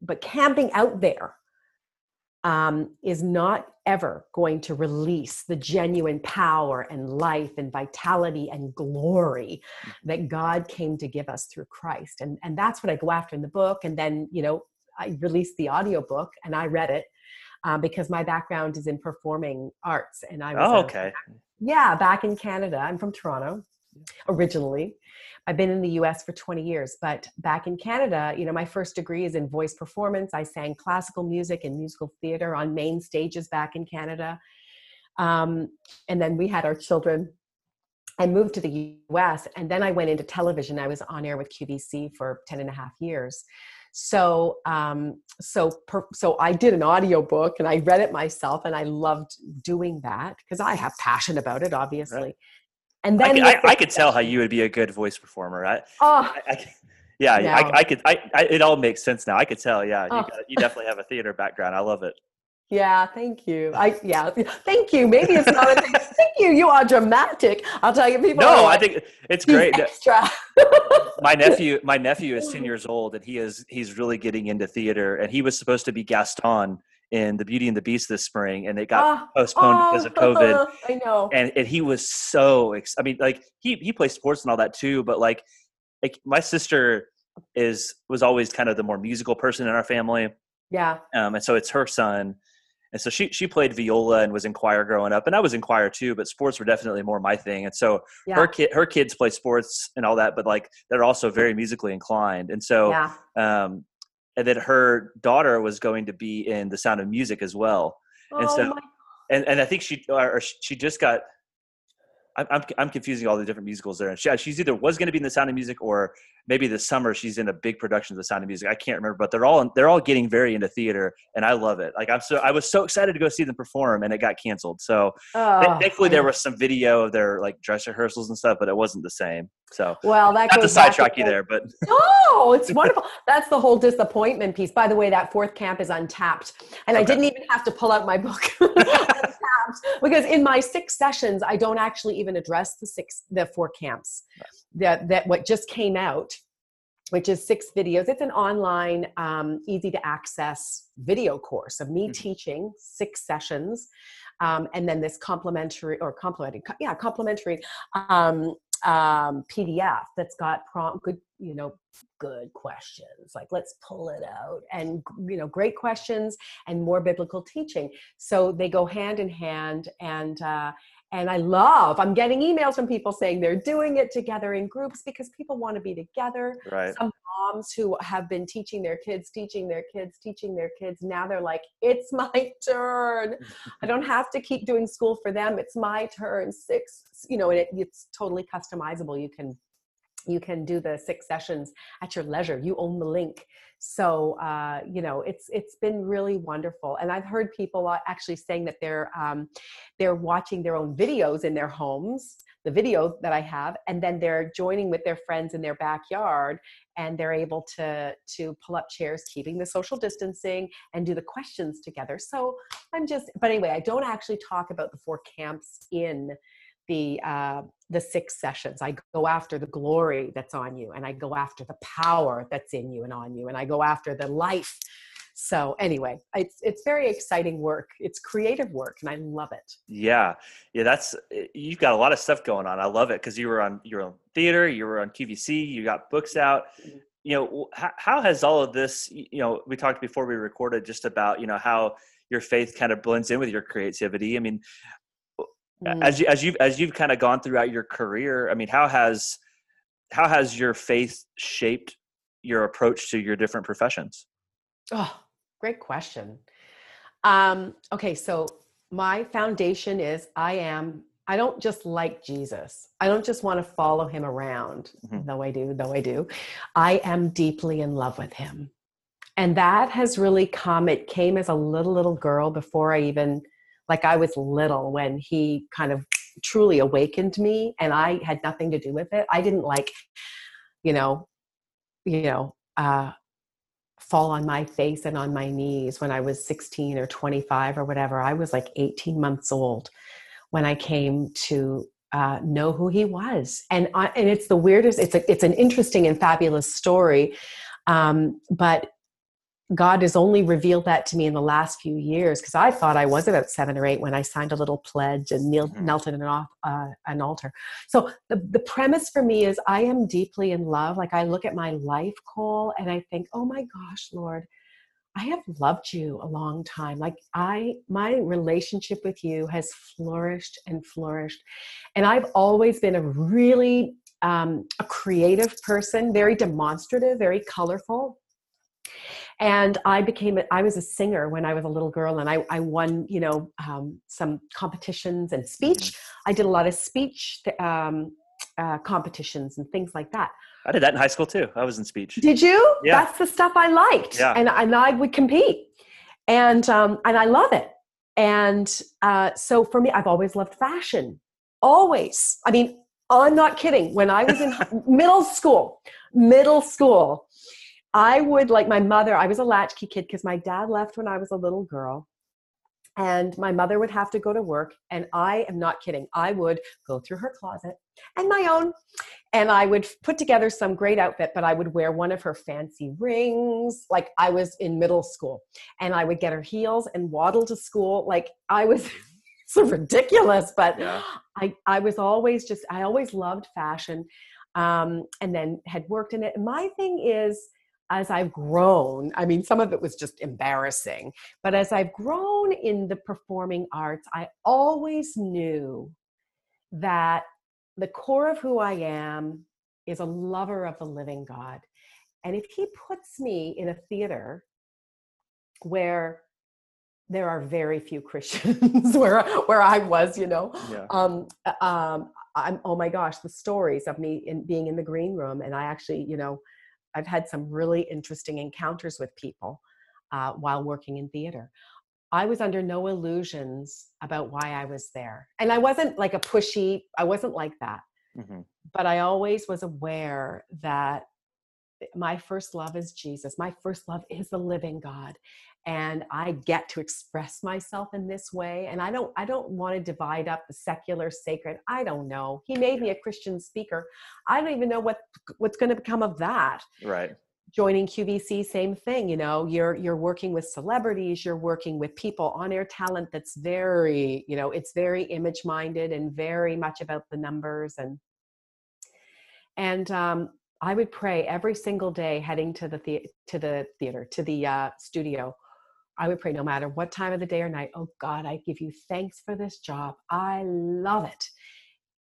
but camping out there um, is not ever going to release the genuine power and life and vitality and glory that God came to give us through Christ. And, and that's what I go after in the book. And then, you know, I released the audio book and I read it uh, because my background is in performing arts. And I was, oh, okay. A, yeah, back in Canada. I'm from Toronto originally. I've been in the US for 20 years, but back in Canada, you know, my first degree is in voice performance. I sang classical music and musical theater on main stages back in Canada. Um, and then we had our children. I moved to the US and then I went into television. I was on air with QVC for 10 and a half years. So, um, so, per, so I did an audio book and I read it myself and I loved doing that because I have passion about it, obviously. Right. And then I, I, I, could tell how you would be a good voice performer. I, oh, I, yeah, no. I, could. I, it all makes sense now. I could tell. Yeah, oh. got, you definitely have a theater background. I love it. Yeah, thank you. I yeah, thank you. Maybe it's not a thing. Thank you. You are dramatic. I'll tell you, people. No, like, I think it's great. Extra. my nephew, my nephew is ten years old, and he is he's really getting into theater. And he was supposed to be Gaston in The Beauty and the Beast this spring, and it got oh, postponed oh, because of COVID. I know. And, and he was so. Ex- I mean, like he he plays sports and all that too, but like like my sister is was always kind of the more musical person in our family. Yeah. Um, and so it's her son. And so she she played viola and was in choir growing up, and I was in choir too. But sports were definitely more my thing. And so yeah. her kid her kids play sports and all that, but like they're also very musically inclined. And so yeah. um, and then her daughter was going to be in The Sound of Music as well. Oh and so, and, and I think she or she just got. I'm I'm confusing all the different musicals there. And she, she's either was going to be in The Sound of Music or maybe this summer she's in a big production of The Sound of Music. I can't remember, but they're all they're all getting very into theater, and I love it. Like I'm so I was so excited to go see them perform, and it got canceled. So oh, thankfully there was some video of their like dress rehearsals and stuff, but it wasn't the same. So well, that not to sidetrack you there, but no, it's wonderful. That's the whole disappointment piece. By the way, that fourth camp is untapped, and okay. I didn't even have to pull out my book. because in my six sessions, I don't actually even address the six, the four camps that that what just came out which is six videos it's an online um, easy to access video course of me mm-hmm. teaching six sessions um, and then this complimentary or complimentary yeah complimentary um, um, pdf that's got prompt good you know good questions like let's pull it out and you know great questions and more biblical teaching so they go hand in hand and uh, and I love, I'm getting emails from people saying they're doing it together in groups because people want to be together. Right. Some moms who have been teaching their kids, teaching their kids, teaching their kids, now they're like, it's my turn. I don't have to keep doing school for them. It's my turn. Six, you know, and it, it's totally customizable. You can you can do the six sessions at your leisure you own the link. So uh, you know it's it's been really wonderful. And i've heard people actually saying that they're um, they're watching their own videos in their homes the video that i have and then they're joining with their friends in their backyard and they're able to to pull up chairs keeping the social distancing and do the questions together. So i'm just but anyway i don't actually talk about the four camps in the uh, the six sessions. I go after the glory that's on you, and I go after the power that's in you and on you, and I go after the life. So anyway, it's it's very exciting work. It's creative work, and I love it. Yeah, yeah, that's eh, you've got a lot of stuff going on. I love it because you were on your on theater, you were on QVC, you got books out. Mm-hmm. You know, how, how has all of this? You know, we talked before we recorded just about you know how your faith kind of blends in with your creativity. I mean, mm. as you as you as you've kind of gone throughout your career i mean how has how has your faith shaped your approach to your different professions Oh, great question. Um, okay, so my foundation is I am I don't just like Jesus. I don't just want to follow him around, mm-hmm. though I do, though I do. I am deeply in love with him. And that has really come, it came as a little, little girl before I even, like I was little when he kind of truly awakened me and I had nothing to do with it. I didn't like, you know, you know, uh, fall on my face and on my knees when I was 16 or 25 or whatever. I was like 18 months old when I came to uh, know who he was, and I, and it's the weirdest. It's a it's an interesting and fabulous story, um, but God has only revealed that to me in the last few years because I thought I was about seven or eight when I signed a little pledge and knelt, mm-hmm. knelt at an, uh, an altar. So the, the premise for me is I am deeply in love. Like I look at my life, Cole, and I think, oh my gosh, Lord, I have loved you a long time. Like I, my relationship with you has flourished and flourished. And I've always been a really um, a creative person, very demonstrative, very colorful and i became i was a singer when i was a little girl and i, I won you know um, some competitions and speech. I did a lot of speech um, uh, competitions and things like that. I did that in high school too. I was in speech. Did you? Yeah. that's the stuff i liked. Yeah. and, and i would compete. And um, and i love it. And uh, so for me i've always loved fashion. Always. I mean i'm not kidding. When i was in middle school middle school I would like my mother, I was a latchkey kid because my dad left when I was a little girl. And my mother would have to go to work. And I am not kidding. I would go through her closet and my own. And I would put together some great outfit, but I would wear one of her fancy rings. Like I was in middle school. And I would get her heels and waddle to school. Like I was so ridiculous, but yeah. I, I was always just, I always loved fashion um, and then had worked in it. My thing is, as I've grown, I mean, some of it was just embarrassing, but as I've grown in the performing arts, I always knew that the core of who I am is a lover of the living God. And if He puts me in a theater where there are very few Christians, where where I was, you know, yeah. um, uh, um, I'm oh my gosh, the stories of me in being in the green room, and I actually, you know, I've had some really interesting encounters with people uh, while working in theater. I was under no illusions about why I was there. And I wasn't like a pushy, I wasn't like that. Mm-hmm. But I always was aware that my first love is Jesus. My first love is the living God and i get to express myself in this way and i don't i don't want to divide up the secular sacred i don't know. He made me a christian speaker. I don't even know what what's going to become of that. Right. Joining qvc same thing you know you're you're working with celebrities you're working with people on air talent that's very you know it's very image minded and very much about the numbers and and um, I would pray every single day heading to the, the- to the theater, to the uh, studio. I would pray no matter what time of the day or night. Oh God, I give you thanks for this job. I love it.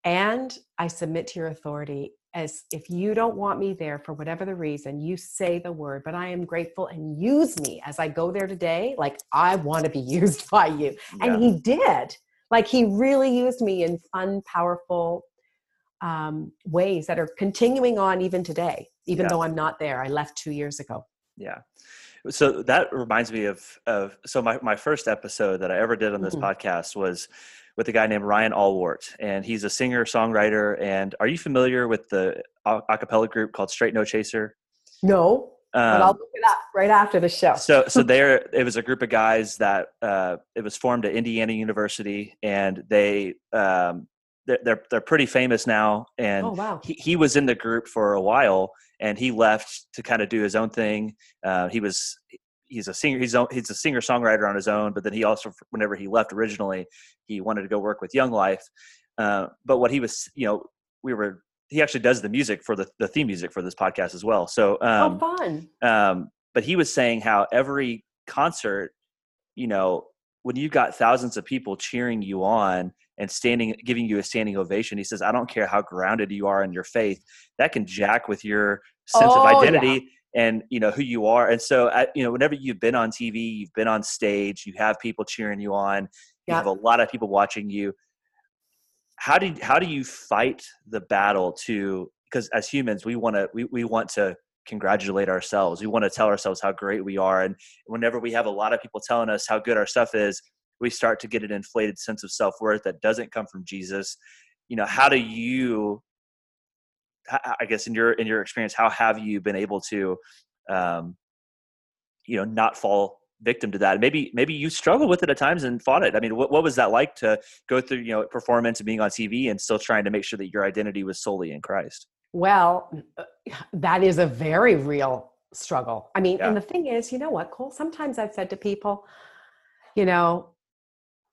And I submit to your authority as if you don't want me there for whatever the reason, you say the word, but I am grateful and use me as I go there today. Like I want to be used by you. Yeah. And he did. Like he really used me in fun, powerful um, ways that are continuing on even today, even yeah. though I'm not there. I left two years ago. Yeah so that reminds me of of so my, my first episode that i ever did on this mm-hmm. podcast was with a guy named ryan Ahlwardt and he's a singer songwriter and are you familiar with the a cappella group called straight no chaser no um, but I'll look it up right after the show. so, so there, it was a group of guys that uh, it was formed at Indiana University, and they um, they're, they're, they're pretty famous now. And oh, wow. he, he was in the group for a while, and he left to kind of do his own thing. Uh, he was he's a singer he's he's a singer songwriter on his own, but then he also whenever he left originally, he wanted to go work with Young Life. Uh, but what he was, you know, we were he actually does the music for the the theme music for this podcast as well. So oh, um, oh, fun. Um, but he was saying how every concert, you know, when you've got thousands of people cheering you on and standing giving you a standing ovation. He says i don't care how grounded you are in your faith that can jack with your sense oh, of identity and you know who you are. And so at, you know whenever you've been on tv you've been on stage you have people cheering you on you have a lot of people watching you how do how do you fight the battle to because as humans we want to we, we want to congratulate ourselves. We want to tell ourselves how great we are. And whenever we have a lot of people telling us how good our stuff is we start to get an inflated sense of self-worth that doesn't come from jesus. You know how do you i guess in your in your experience how have you been able to um you know not fall victim to that? Maybe maybe you struggled with it at times and fought it. I mean what, what was that like to go through you know performance and being on tv and still trying to make sure that your identity was solely in christ? Well uh, that is a very real struggle. I mean yeah. and the thing is you know what cole? Sometimes i've said to people you know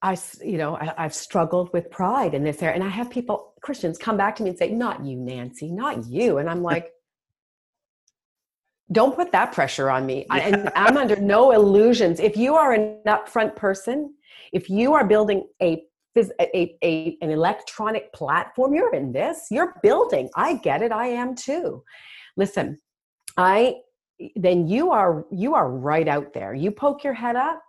I, you know, I, have struggled with pride in this area, and I have people, Christians, come back to me and say, "Not you, Nancy, not you," and I'm like, "Don't put that pressure on me." I, and I'm under no illusions. If you are an upfront person, if you are building a, a, a an electronic platform, you're in this. You're building. I get it. I am too. Listen, I then you are you are right out there. You poke your head up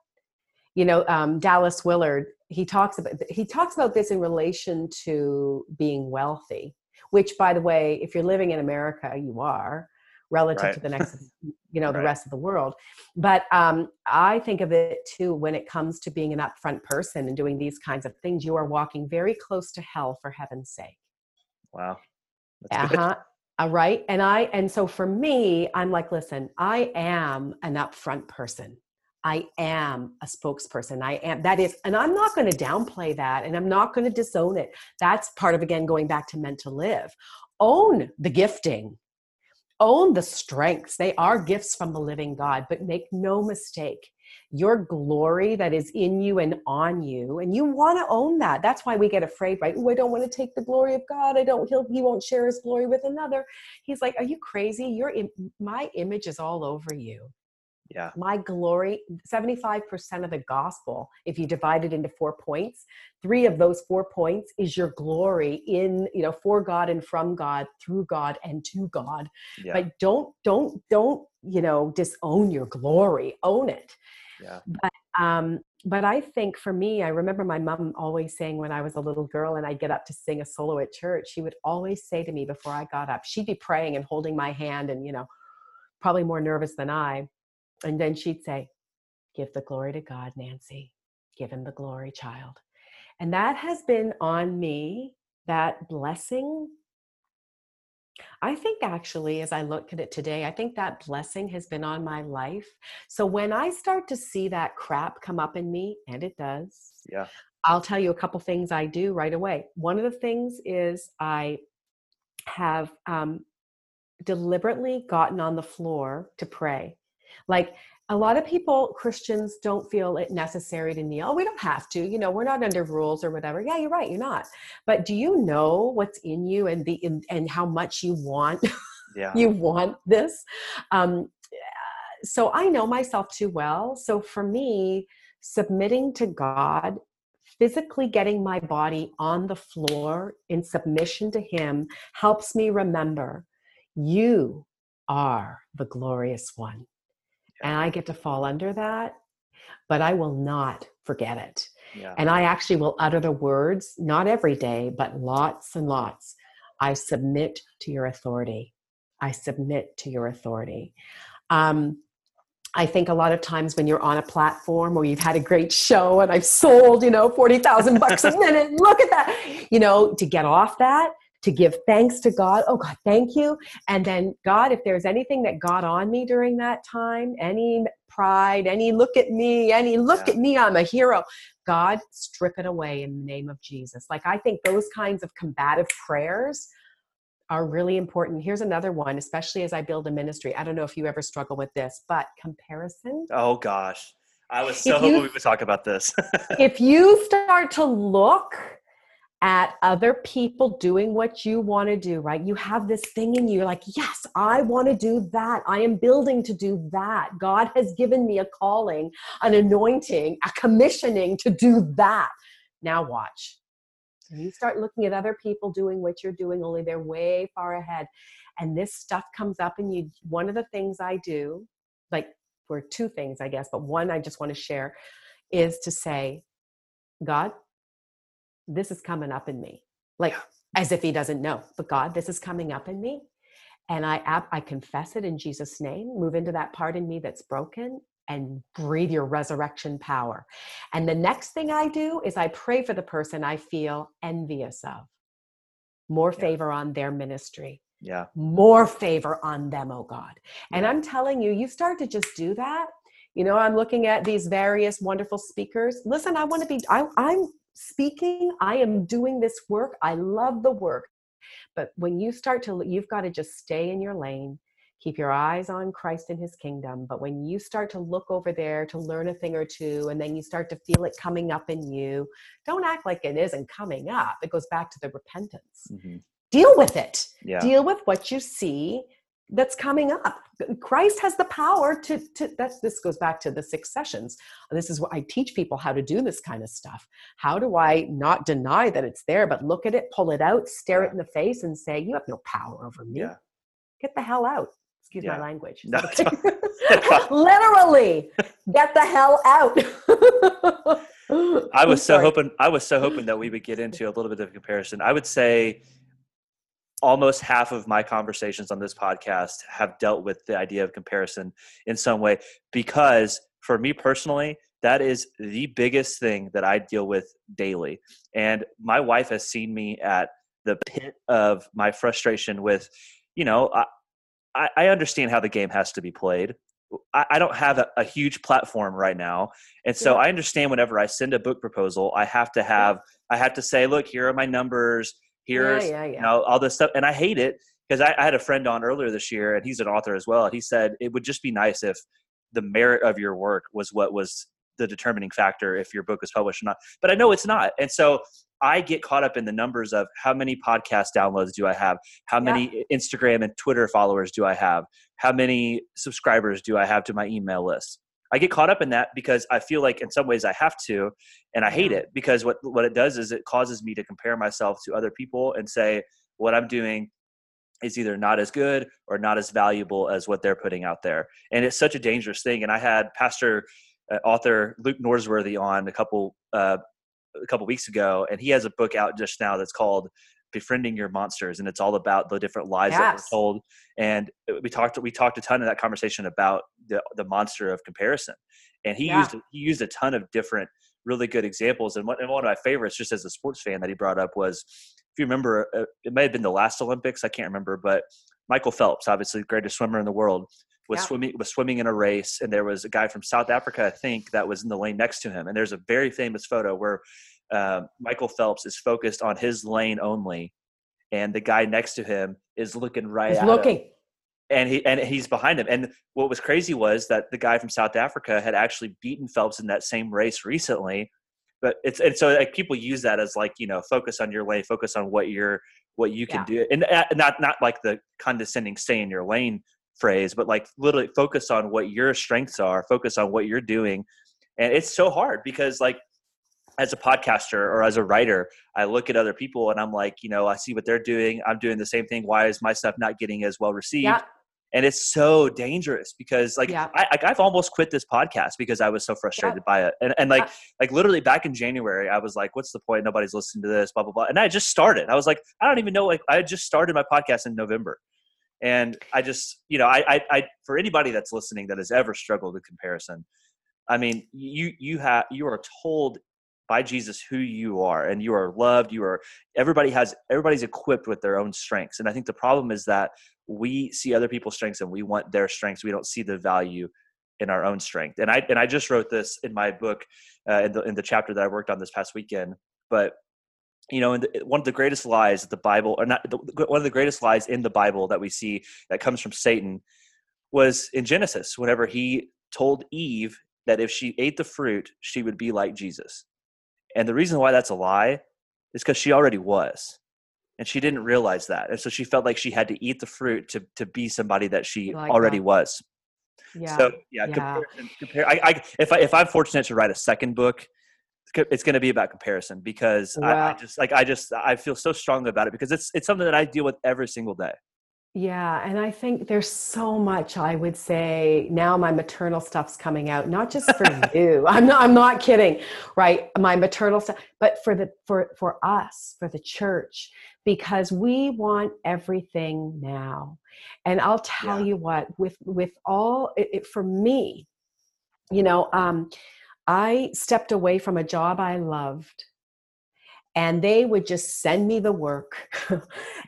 you know um, dallas willard he talks about he talks about this in relation to being wealthy which by the way if you're living in america you are relative right. to the next you know the right. rest of the world. But um, i think of it too when it comes to being an upfront person and doing these kinds of things you are walking very close to hell for heaven's sake. Wow. Uh-huh. Uh, right? And i and so for me i'm like listen i am an upfront person I am a spokesperson. I am, that is, and I'm not going to downplay that and I'm not going to disown it. That's part of, again, going back to meant to live. Own the gifting, own the strengths. They are gifts from the living God, but make no mistake. Your glory that is in you and on you, and you want to own that. That's why we get afraid, right? Oh, I don't want to take the glory of God. I don't. He'll. He won't share His glory with another. He's like, Are you crazy? Your my image is all over you yeah my glory 75% of the gospel if you divide it into four points three of those four points is your glory in you know for god and from god through god and to god yeah. but don't don't don't you know disown your glory own it yeah but um but I think for me, I remember my mom always saying when I was a little girl and I'd get up to sing a solo at church, she would always say to me before I got up, she'd be praying and holding my hand and, you know, probably more nervous than I. And then she'd say, Give the glory to God, Nancy. Give him the glory, child. And that has been on me, that blessing. I think actually, as I look at it today, I think that blessing has been on my life. So when I start to see that crap come up in me, and it does, yeah, I'll tell you a couple things I do right away. One of the things is I have um, deliberately gotten on the floor to pray. Like a lot of people, Christians, don't feel it necessary to kneel. We don't have to, you know, we're not under rules or whatever. Yeah, you're right, you're not. But do you know what's in you and the in, and how much you want? Yeah. you want this. Um, so I know myself too well. So for me, submitting to God physically getting my body on the floor in submission to Him helps me remember you are the glorious one and I get to fall under that, but I will not forget it. Yeah. And I actually will utter the words, not every day, but lots and lots. I submit to your authority. I submit to your authority. Um, I think a lot of times when you're on a platform or you've had a great show and I've sold, you know, 40,000 bucks a minute, look at that, you know, to get off that to give thanks to God. Oh, God, thank you. And then, God, if there's anything that got on me during that time, any pride, any look at me, any look yeah. at me, I'm a hero, God, strip it away in the name of Jesus. Like, I think those kinds of combative prayers are really important. Here's another one, especially as I build a ministry. I don't know if you ever struggle with this, but comparison. Oh, gosh. I was so hoping we would talk about this. if you start to look at other people doing what you want to do, right? You have this thing in you, you're like, yes, I want to do that. I am building to do that. God has given me a calling, an anointing, a commissioning to do that. Now watch. You start looking at other people doing what you're doing, only they're way far ahead. and this stuff comes up and you one of the things i do like for two things i guess but one i just want to share is to say god this is coming up in me like as if he doesn't know but god this is coming up in me and i i confess it in jesus name move into that part in me that's broken and breathe your resurrection power and the next thing i do is i pray for the person i feel envious of more Yeah. favor on their ministry Yeah. more favor on them, oh God. And Yeah. I'm telling you, you start to just do that. You know, I'm looking at these various wonderful speakers. Listen, I want to be, I, I'm speaking, I am doing this work. I love the work. But when you start to, you've got to just stay in your lane, keep your eyes on Christ and his kingdom. But when you start to look over there to learn a thing or two, and then you start to feel it coming up in you, don't act like it isn't coming up. It goes back to the repentance. Mhm. Deal with it Yeah. deal with what you see that's coming up. Christ has the power to to that's this goes back to the six sessions. This is what i teach people how to do this kind of stuff. How do i not deny that it's there but look at it pull it out stare it in the face and say you have no power over me. Yeah. get the hell out. Excuse Yeah. my language. No, literally get the hell out. I was so hoping I was so hoping that we would get into a little bit of comparison. I would say almost half of my conversations on this podcast have dealt with the idea of comparison in some way because for me personally that is the biggest thing that I deal with daily. And my wife has seen me at the pit of my frustration with, you know, I, I- understand how the game has to be played. I, I don't have a, a huge platform right now. And so Yeah. I understand whenever I send a book proposal, I have to have, I have to say, look, here are my numbers. Here's, yeah, yeah, you know, all this stuff. And I hate it because I, I had a friend on earlier this year and he's an author as well. He said it would just be nice if the merit of your work was what was the determining factor if your book was published or not. But I know it's not. And so I get caught up in the numbers of how many podcast downloads do I have? How Yeah. many Instagram and Twitter followers do I have? How many subscribers do I have to my email list? I get caught up in that because I feel like in some ways I have to, and I hate it because what what it does is it causes me to compare myself to other people and say what I'm doing is either not as good or not as valuable as what they're putting out there, and it's such a dangerous thing. And I had Pastor uh, author Luke Norsworthy on a couple uh, a couple weeks ago, and he has a book out just now that's called befriending your monsters and it's all about the different lies that Yes. were told and we talked we talked a ton in that conversation about the the monster of comparison and he Yeah. used he used a ton of different really good examples and one, and one of my favorites just as a sports fan that he brought up was if you remember uh, it may have been the last olympics i can't remember but michael phelps obviously the greatest swimmer in the world was Yeah. swimming was swimming in a race and there was a guy from south africa i think that was in the lane next to him and there's a very famous photo where um, Michael Phelps is focused on his lane only, and the guy next to him is looking right He's at him, looking. And he and he's behind him. And what was crazy was that the guy from South Africa had actually beaten Phelps in that same race recently. But it's and so like people use that as like you know focus on your lane, focus on what you're what you can do, and uh, not not like the condescending stay in your lane phrase, but like literally focus on what your strengths are, focus on what you're doing, and it's so hard because like as a podcaster or as a writer, I look at other people and I'm like, you know, I see what they're doing. I'm doing the same thing. Why is my stuff not getting as well received? yeah And it's so dangerous because like Yeah. I, like, I've almost quit this podcast because I was so frustrated by it. And, and like, like literally back in January, I was like, what's the point? Nobody's listening to this, blah, blah, blah. And I just started. I was like, I don't even know. Like I just started my podcast in November. And I just, you know, I, I, I, for anybody that's listening that has ever struggled with comparison, I mean, you, you have, you are told by Jesus who you are and you are loved. You are, everybody has, everybody's equipped with their own strengths. And I think the problem is that we see other people's strengths and we want their strengths. We don't see the value in our own strength. And I, and I just wrote this in my book, uh, in the, in the chapter that I worked on this past weekend, but you know, one of the greatest lies that the Bible, or not, one of the greatest lies in the Bible that we see that comes from Satan was in Genesis, whenever he told Eve that if she ate the fruit, she would be like Jesus. And the reason why that's a lie is because she already was. And she didn't realize that. And so she felt like she had to eat the fruit to, to be somebody that she Like already that. was. yeah So yeah, Yeah. comparison, compare. I, I if I if I'm fortunate to write a second book, it's going to be about comparison because I, I just like I just I feel so strongly about it because it's it's something that I deal with every single day. Yeah, and I think there's so much I would say now my maternal stuff's coming out, not just for you. I'm not I'm not kidding, right? My maternal stuff, but for the for for us, for the church, because we want everything now. And I'll tell yeah. you what, with with all it, it, for me, you know, um, I stepped away from a job I loved and they would just send me the work. yeah.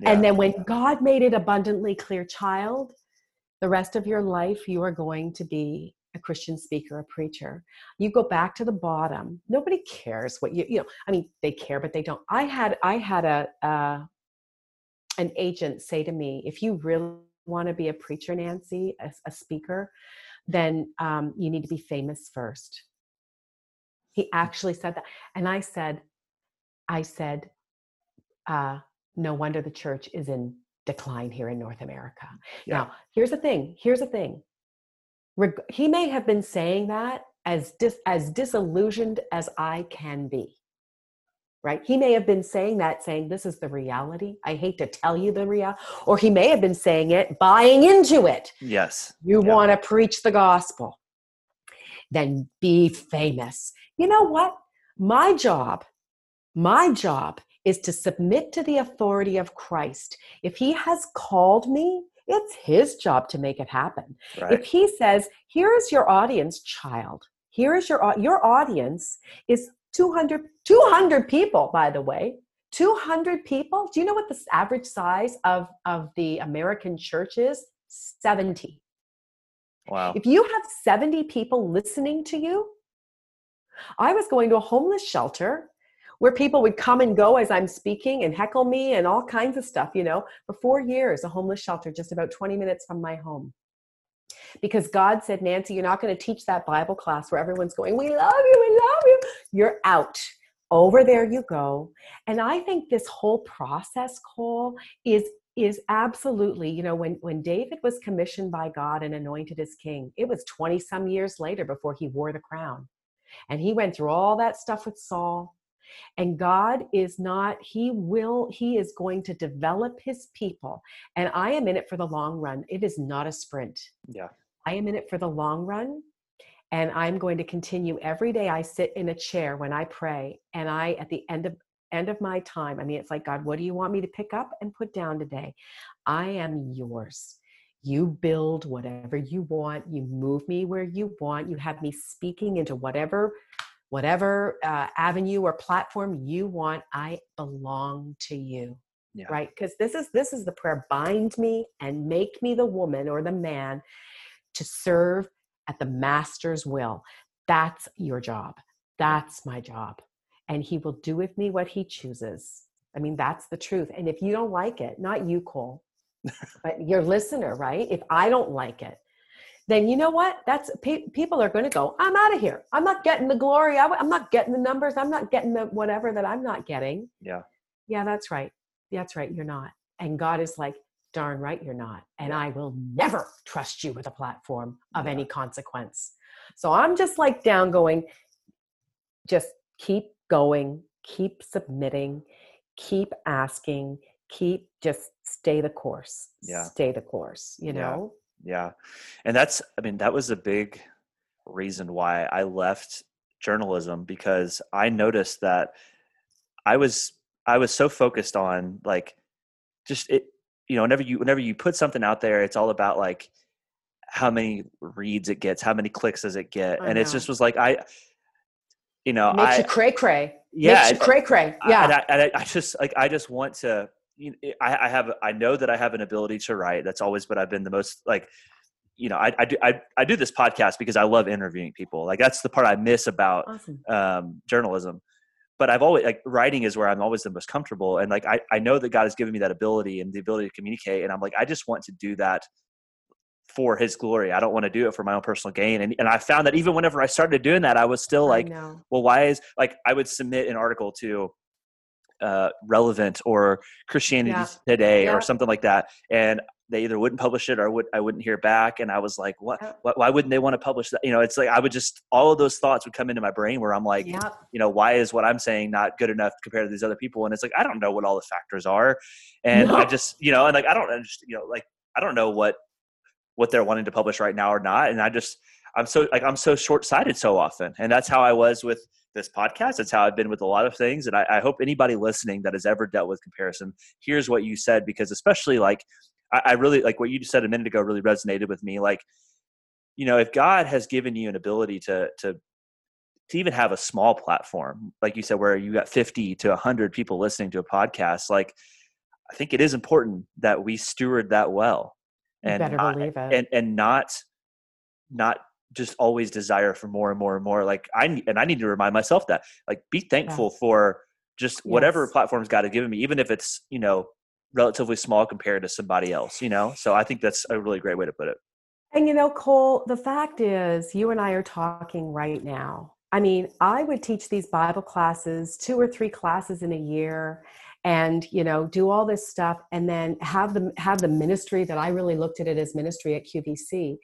And then when God made it abundantly clear, child, the rest of your life you are going to be a Christian speaker, a preacher. You go back to the bottom. Nobody cares what you you know. I mean, they care, but they don't. I had I had a uh, an agent say to me, if you really want to be a preacher, Nancy, a, a speaker, then um, you need to be famous first. He actually said that, and I said, I said, uh, no wonder the church is in decline here in North America. Yeah. Now, here's the thing. Here's the thing. Reg- he may have been saying that as dis- as disillusioned as I can be. Right? He may have been saying that, saying, This is the reality. I hate to tell you the reality. Or he may have been saying it, buying into it. Yes. You yeah. want to preach the gospel, then be famous. You know what? My job my job is to submit to the authority of Christ. If he has called me, it's his job to make it happen. Right. If he says, "Here is your audience, child. Here is your your audience is 200 200 people by the way. 200 people. Do you know what the average size of of the American church is? 70. Wow. If you have 70 people listening to you, I was going to a homeless shelter where people would come and go as I'm speaking and heckle me and all kinds of stuff, you know, for four years, a homeless shelter just about 20 minutes from my home. Because God said, Nancy, you're not going to teach that Bible class where everyone's going, We love you, we love you. You're out. Over there you go. And I think this whole process, Cole, is is absolutely you know when when david was commissioned by god and anointed as king it was 20 some years later before he wore the crown and he went through all that stuff with saul and God is not, He will, He is going to develop His people. And I am in it for the long run. It is not a sprint. Yeah. I am in it for the long run. And I'm going to continue every day. I sit in a chair when I pray, and I, at the end of end of my time, I mean, it's like, God, what do you want me to pick up and put down today? I am yours. You build whatever you want. You move me where you want. You have me speaking into whatever whatever uh, avenue or platform you want i belong to you yeah. right? Because this is this is the prayer bind me and make me the woman or the man to serve at the master's will. That's your job. That's my job. And he will do with me what he chooses. I mean that's the truth. And if you don't like it not you cole but your listener right? If i don't like it then you know what? That's pe- people are going to go. I'm out of here. I'm not getting the glory. I, am not getting the numbers. I'm not getting the whatever that I'm not getting. Yeah. Yeah, that's right. That's right. You're not. And God is like, darn right, you're not. And yeah. I will never trust you with a platform of yeah. any consequence. So I'm just like down going, just keep going, keep submitting, keep asking, keep just stay the course. Yeah. Stay the course, you know? Yeah. And that's i mean that was a big reason why i left journalism because i noticed that i was i was so focused on like just it you know whenever you whenever you put something out there it's all about like how many reads it gets how many clicks does it get? I and it just was like i you know makes I, you cray cray yeah makes you uh, cray cray yeah and I, and I, I just like i just want to you know, I, I have I know that I have an ability to write. That's always what I've been the most like. You know, I, I do I, I do this podcast because I love interviewing people. Like that's the part I miss about awesome. um, journalism. But I've always like writing is where I'm always the most comfortable, and like I, I know that God has given me that ability and the ability to communicate, and I'm like I just want to do that for His glory. I don't want to do it for my own personal gain. And and I found that even whenever I started doing that, I was still like, well, why is like I would submit an article to uh, relevant or Christianity yeah. Today yeah. or something like that, and they either wouldn't publish it or would I wouldn't hear back, and I was like, what? what why wouldn't they want to publish that? You know, it's like I would just all of those thoughts would come into my brain where I'm like, yeah. you know, why is what I'm saying not good enough compared to these other people? And it's like I don't know what all the factors are, and no. I just you know, and like I don't understand, you know, like I don't know what what they're wanting to publish right now or not. And I just I'm so like I'm so short sighted so often, and that's how I was with this podcast. That's how I've been with a lot of things. And I, I, hope anybody listening that has ever dealt with comparison hears what you said because especially like I, I really like what you said a minute ago really resonated with me. Like, you know, if God has given you an ability to to to even have a small platform, like you said, where you got 50 to 100 people listening to a podcast, like I think it is important that we steward that well, and better not, it, and and not not just always desire for more and more and more. Like I and I need to remind myself that like be thankful yeah. for just whatever yes. platforms God has given me, even if it's you know relatively small compared to somebody else. You know, so I think that's a really great way to put it. And you know, Cole, the fact is, you and I are talking right now. I mean, I would teach these Bible classes, two or three classes in a year, and you know, do all this stuff, and then have the have the ministry that I really looked at it as ministry at QVC.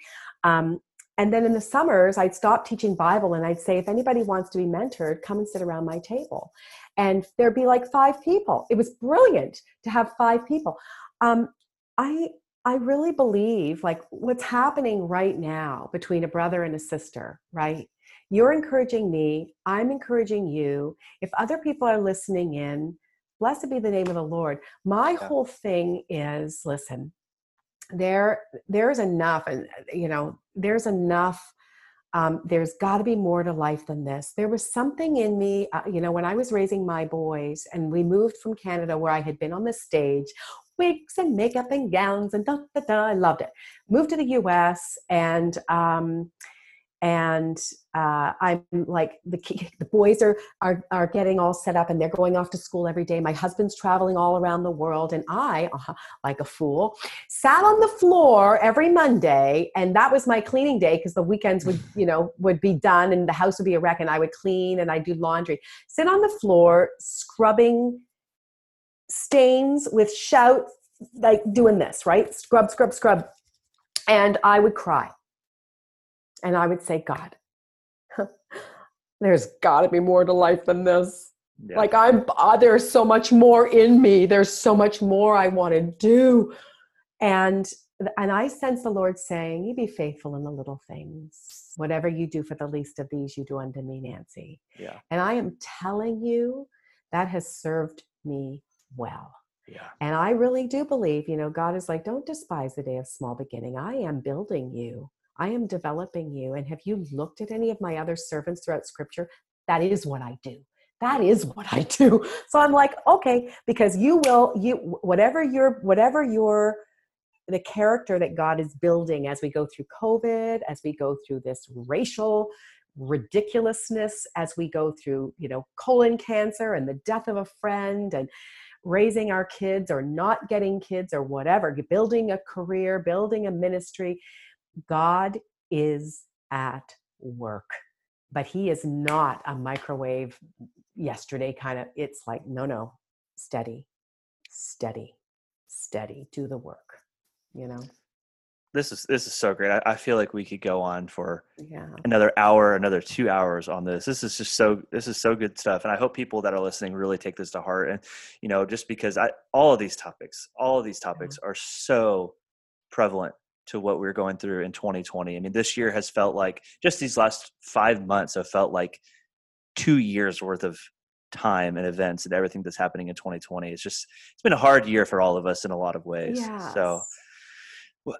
Um, and then in the summers, I'd stop teaching Bible and I'd say, if anybody wants to be mentored, come and sit around my table. And there'd be like five people. It was brilliant to have five people. Um, I I really believe like what's happening right now between a brother and a sister, right? You're encouraging me, I'm encouraging you. If other people are listening in, blessed be the name of the Lord. My yeah. whole thing is listen, there there's enough and you know there's enough um, there's got to be more to life than this. There was something in me uh, you know when i was raising my boys and we moved from canada where i had been on the stage wigs and makeup and gowns and da da da i loved it. Moved to the us and um, and uh, I'm like the the boys are, are are getting all set up and they're going off to school every day. My husband's traveling all around the world, and I, uh, like a fool, sat on the floor every Monday, and that was my cleaning day because the weekends would you know would be done and the house would be a wreck, and I would clean and I'd do laundry. Sit on the floor scrubbing stains with shout like doing this right, scrub, scrub, scrub, and I would cry and I would say, God, there's got to be more to life than this. Yeah. Like I'm, uh, there's so much more in me. There's so much more I want to do, and and I sense the Lord saying, "You be faithful in the little things. Whatever you do for the least of these, you do unto me, Nancy." Yeah. And I am telling you, that has served me well. Yeah. And I really do believe, you know, God is like, don't despise the day of small beginning. I am building you. I am developing you. And have you looked at any of my other servants throughout scripture? That is what I do. That is what I do. So I'm like, okay, because you will, you, whatever your, whatever your, the character that God is building as we go through COVID, as we go through this racial ridiculousness, as we go through, you know, colon cancer and the death of a friend and raising our kids or not getting kids or whatever, building a career, building a ministry. God is at work, but He is not a microwave yesterday kind of. It's like, no, no, steady, steady, steady, do the work, you know? This is this is so great. I, I feel like we could go on for yeah. another hour, another two hours on this. This is just so this is so good stuff, and I hope people that are listening really take this to heart. And you know, just because I all of these topics, all of these topics yeah. are so prevalent to what we are going through in 2020. I mean, this year has felt like just these last five months have felt like two years worth of time and events and everything that's happening in 2020. It's just it's been a hard year for all of us in a lot of ways. Yes. So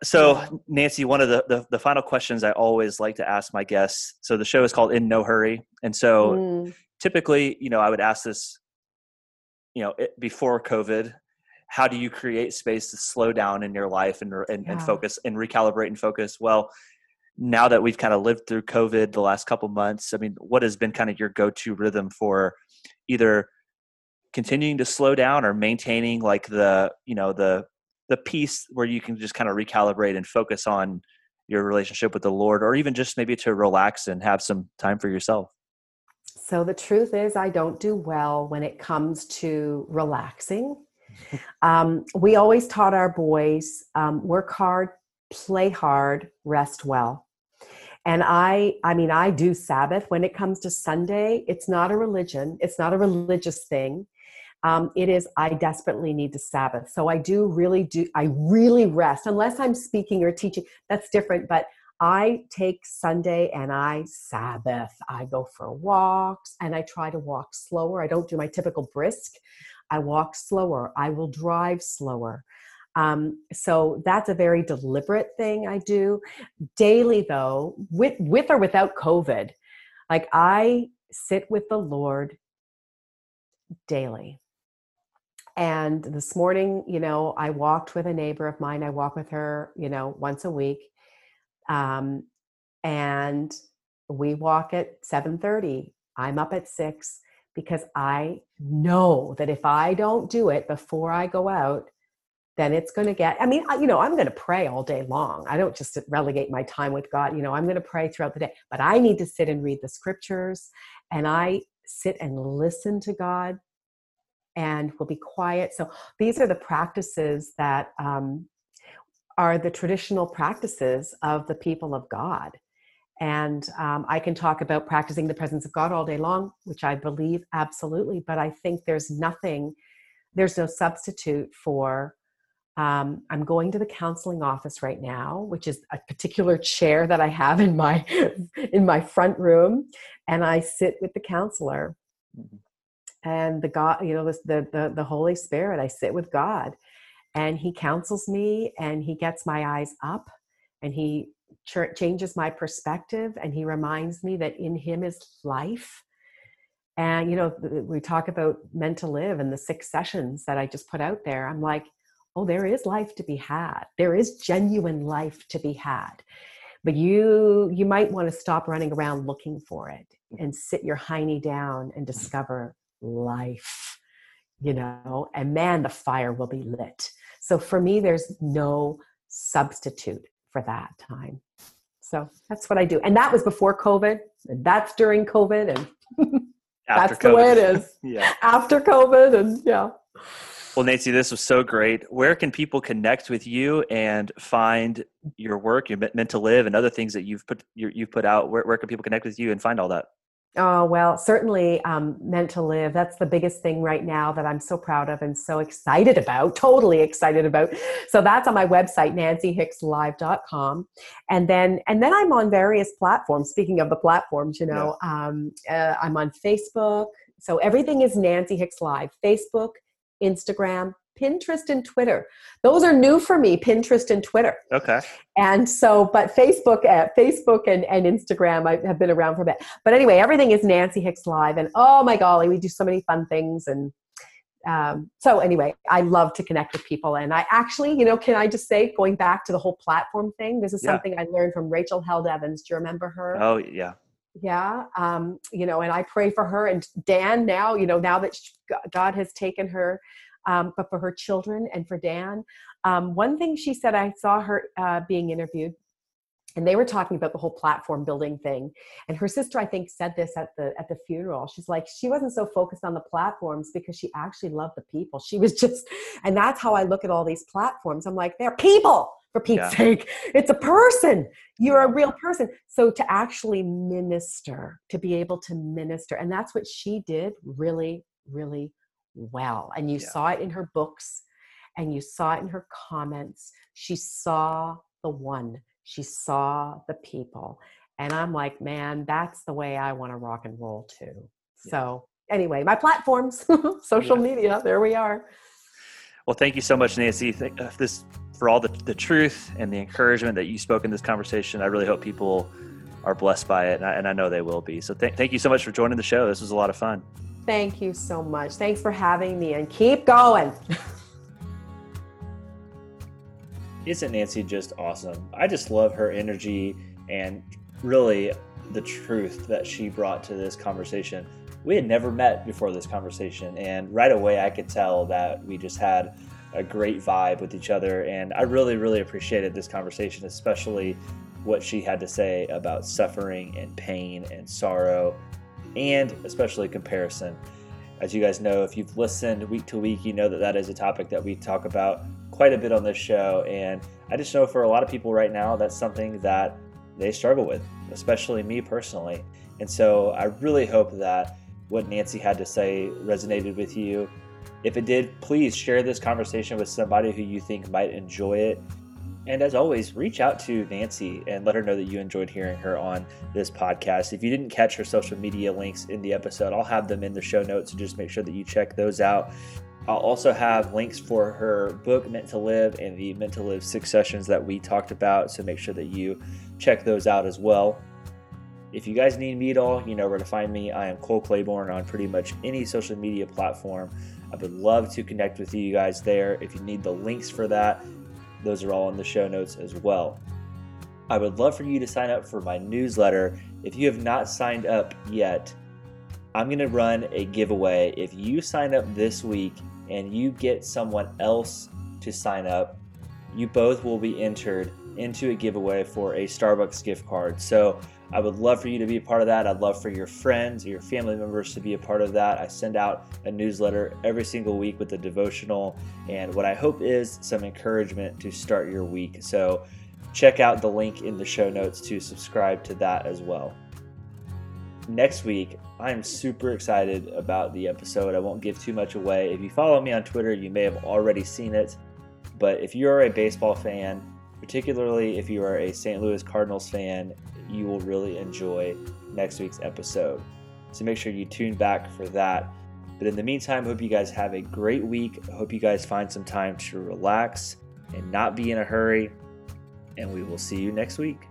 so Nancy, one of the, the, the final questions I always like to ask my guests. So the show is called In No Hurry, and so mm. typically, you know, I would ask this, you know, before COVID, how do you create space to slow down in your life and and, yeah. and focus and recalibrate and focus? Well now that we've kind of lived through covid the last couple months i mean what has been kind of your go-to rhythm for either continuing to slow down or maintaining like the you know the the piece where you can just kind of recalibrate and focus on your relationship with the lord or even just maybe to relax and have some time for yourself? So the truth is i don't do well when it comes to relaxing um, we always taught our boys um, work hard, play hard, rest well. And I, I mean, I do Sabbath when it comes to Sunday. It's not a religion. It's not a religious thing. um, it is I desperately need to Sabbath. So I do really do, I really rest, unless I'm speaking or teaching, that's different. But I take Sunday and I Sabbath. I go for walks and I try to walk slower. I don't do my typical brisk. I walk slower. I will drive slower. Um, so that's a very deliberate thing I do. Daily, though, with, with or without COVID, like I sit with the Lord daily. And this morning, you know, I walked with a neighbor of mine. I walk with her, you know, once a week. Um, and we walk at 7:30. I'm up at 6 because I know that if I don't do it before I go out, then it's going to get i mean you know i'm going to pray all day long i don't just relegate my time with god you know i'm going to pray throughout the day but i need to sit and read the scriptures and i sit and listen to god and will be quiet. So these are the practices that um, are the traditional practices of the people of God. And um, I can talk about practicing the presence of God all day long, which I believe absolutely, but I think there's nothing, there's no substitute for. Um, I'm going to the counseling office right now, which is a particular chair that I have in my in my front room, and I sit with the counselor. Mm-hmm and the god you know the, the the holy spirit i sit with god and he counsels me and he gets my eyes up and he ch- changes my perspective and he reminds me that in him is life. And you know we talk about meant to live and the six sessions that i just put out there. I'm like oh there is life to be had. There is genuine life to be had. But you you might want to stop running around looking for it and sit your hiney down and discover life, you know, and man, the fire will be lit. So for me, there's no substitute for that time. So that's what I do. And that was before COVID. And that's during COVID. And that's COVID. the way it is. yeah. After COVID. And yeah. Well, Nancy, this was so great. Where can people connect with you and find your work, your meant to live, and other things that you've put you've put out? Where, where can people connect with you and find all that? Oh, well, certainly um, meant to live. That's the biggest thing right now that I'm so proud of and so excited about, totally excited about. So that's on my website, nancyhickslive.com. And then, and then I'm on various platforms. Speaking of the platforms, you know, yeah. um, uh, I'm on Facebook. So everything is Nancy Hicks Live, Facebook, Instagram, Pinterest and Twitter. Those are new for me, Pinterest and Twitter. Okay. And so, but Facebook, uh, Facebook and, and Instagram, I have been around for a bit. But anyway, everything is Nancy Hicks Live. And oh my golly, we do so many fun things. And um, so anyway, I love to connect with people. And I actually, you know, can I just say, going back to the whole platform thing, this is yeah. something I learned from Rachel Held Evans. Do you remember her? Oh, yeah yeah um, you know and i pray for her and dan now you know now that she, god has taken her um, but for her children and for Dan. Um, one thing she said, I saw her uh, being interviewed, and they were talking about the whole platform building thing. And her sister, I think, said this at the at the funeral. She's like, she wasn't so focused on the platforms because she actually loved the people. She was just, and that's how I look at all these platforms. I'm like, they're people for Pete's yeah. sake. It's a person. You're a real person. So to actually minister, to be able to minister, and that's what she did really, really well. And you yeah. saw it in her books and you saw it in her comments. She saw the one, she saw the people. And I'm like, man, that's the way I want to rock and roll too. Yeah. So, anyway, my platforms, social yeah. media, there we are. Well, thank you so much, Nancy. Uh, this for all the, the truth and the encouragement that you spoke in this conversation. I really hope people are blessed by it, and I, and I know they will be. So, th- thank you so much for joining the show. This was a lot of fun. Thank you so much. Thanks for having me and keep going. Isn't Nancy just awesome? I just love her energy and really the truth that she brought to this conversation. We had never met before this conversation, and right away I could tell that we just had a great vibe with each other. And I really, really appreciated this conversation, especially what she had to say about suffering and pain and sorrow and especially comparison. As you guys know, if you've listened week to week, you know that that is a topic that we talk about quite a bit on this show. And I just know for a lot of people right now, that's something that they struggle with, especially me personally. And so I really hope that what Nancy had to say resonated with you. If it did, please share this conversation with somebody who you think might enjoy it. And as always, reach out to Nancy and let her know that you enjoyed hearing her on this podcast. If you didn't catch her social media links in the episode, I'll have them in the show notes. So just make sure that you check those out. I'll also have links for her book, Meant to Live, and the Meant to Live six sessions that we talked about. So make sure that you check those out as well. If you guys need me at all, you know where to find me. I am Cole Claiborne on pretty much any social media platform. I would love to connect with you guys there. If you need the links for that, those are all in the show notes as well. I would love for you to sign up for my newsletter. If you have not signed up yet, I'm going to run a giveaway. If you sign up this week and you get someone else to sign up, you both will be entered into a giveaway for a Starbucks gift card. So I would love for you to be a part of that. I'd love for your friends your family members to be a part of that. I send out a newsletter every single week with a devotional and what I hope is some encouragement to start your week. So check out the link in the show notes to subscribe to that as well. Next week, I'm super excited about the episode. I won't give too much away. If you follow me on Twitter, you may have already seen it. But if you're a baseball fan, particularly if you are a St. Louis Cardinals fan, you will really enjoy next week's episode. So make sure you tune back for that. But in the meantime, hope you guys have a great week. I hope you guys find some time to relax and not be in a hurry. And we will see you next week.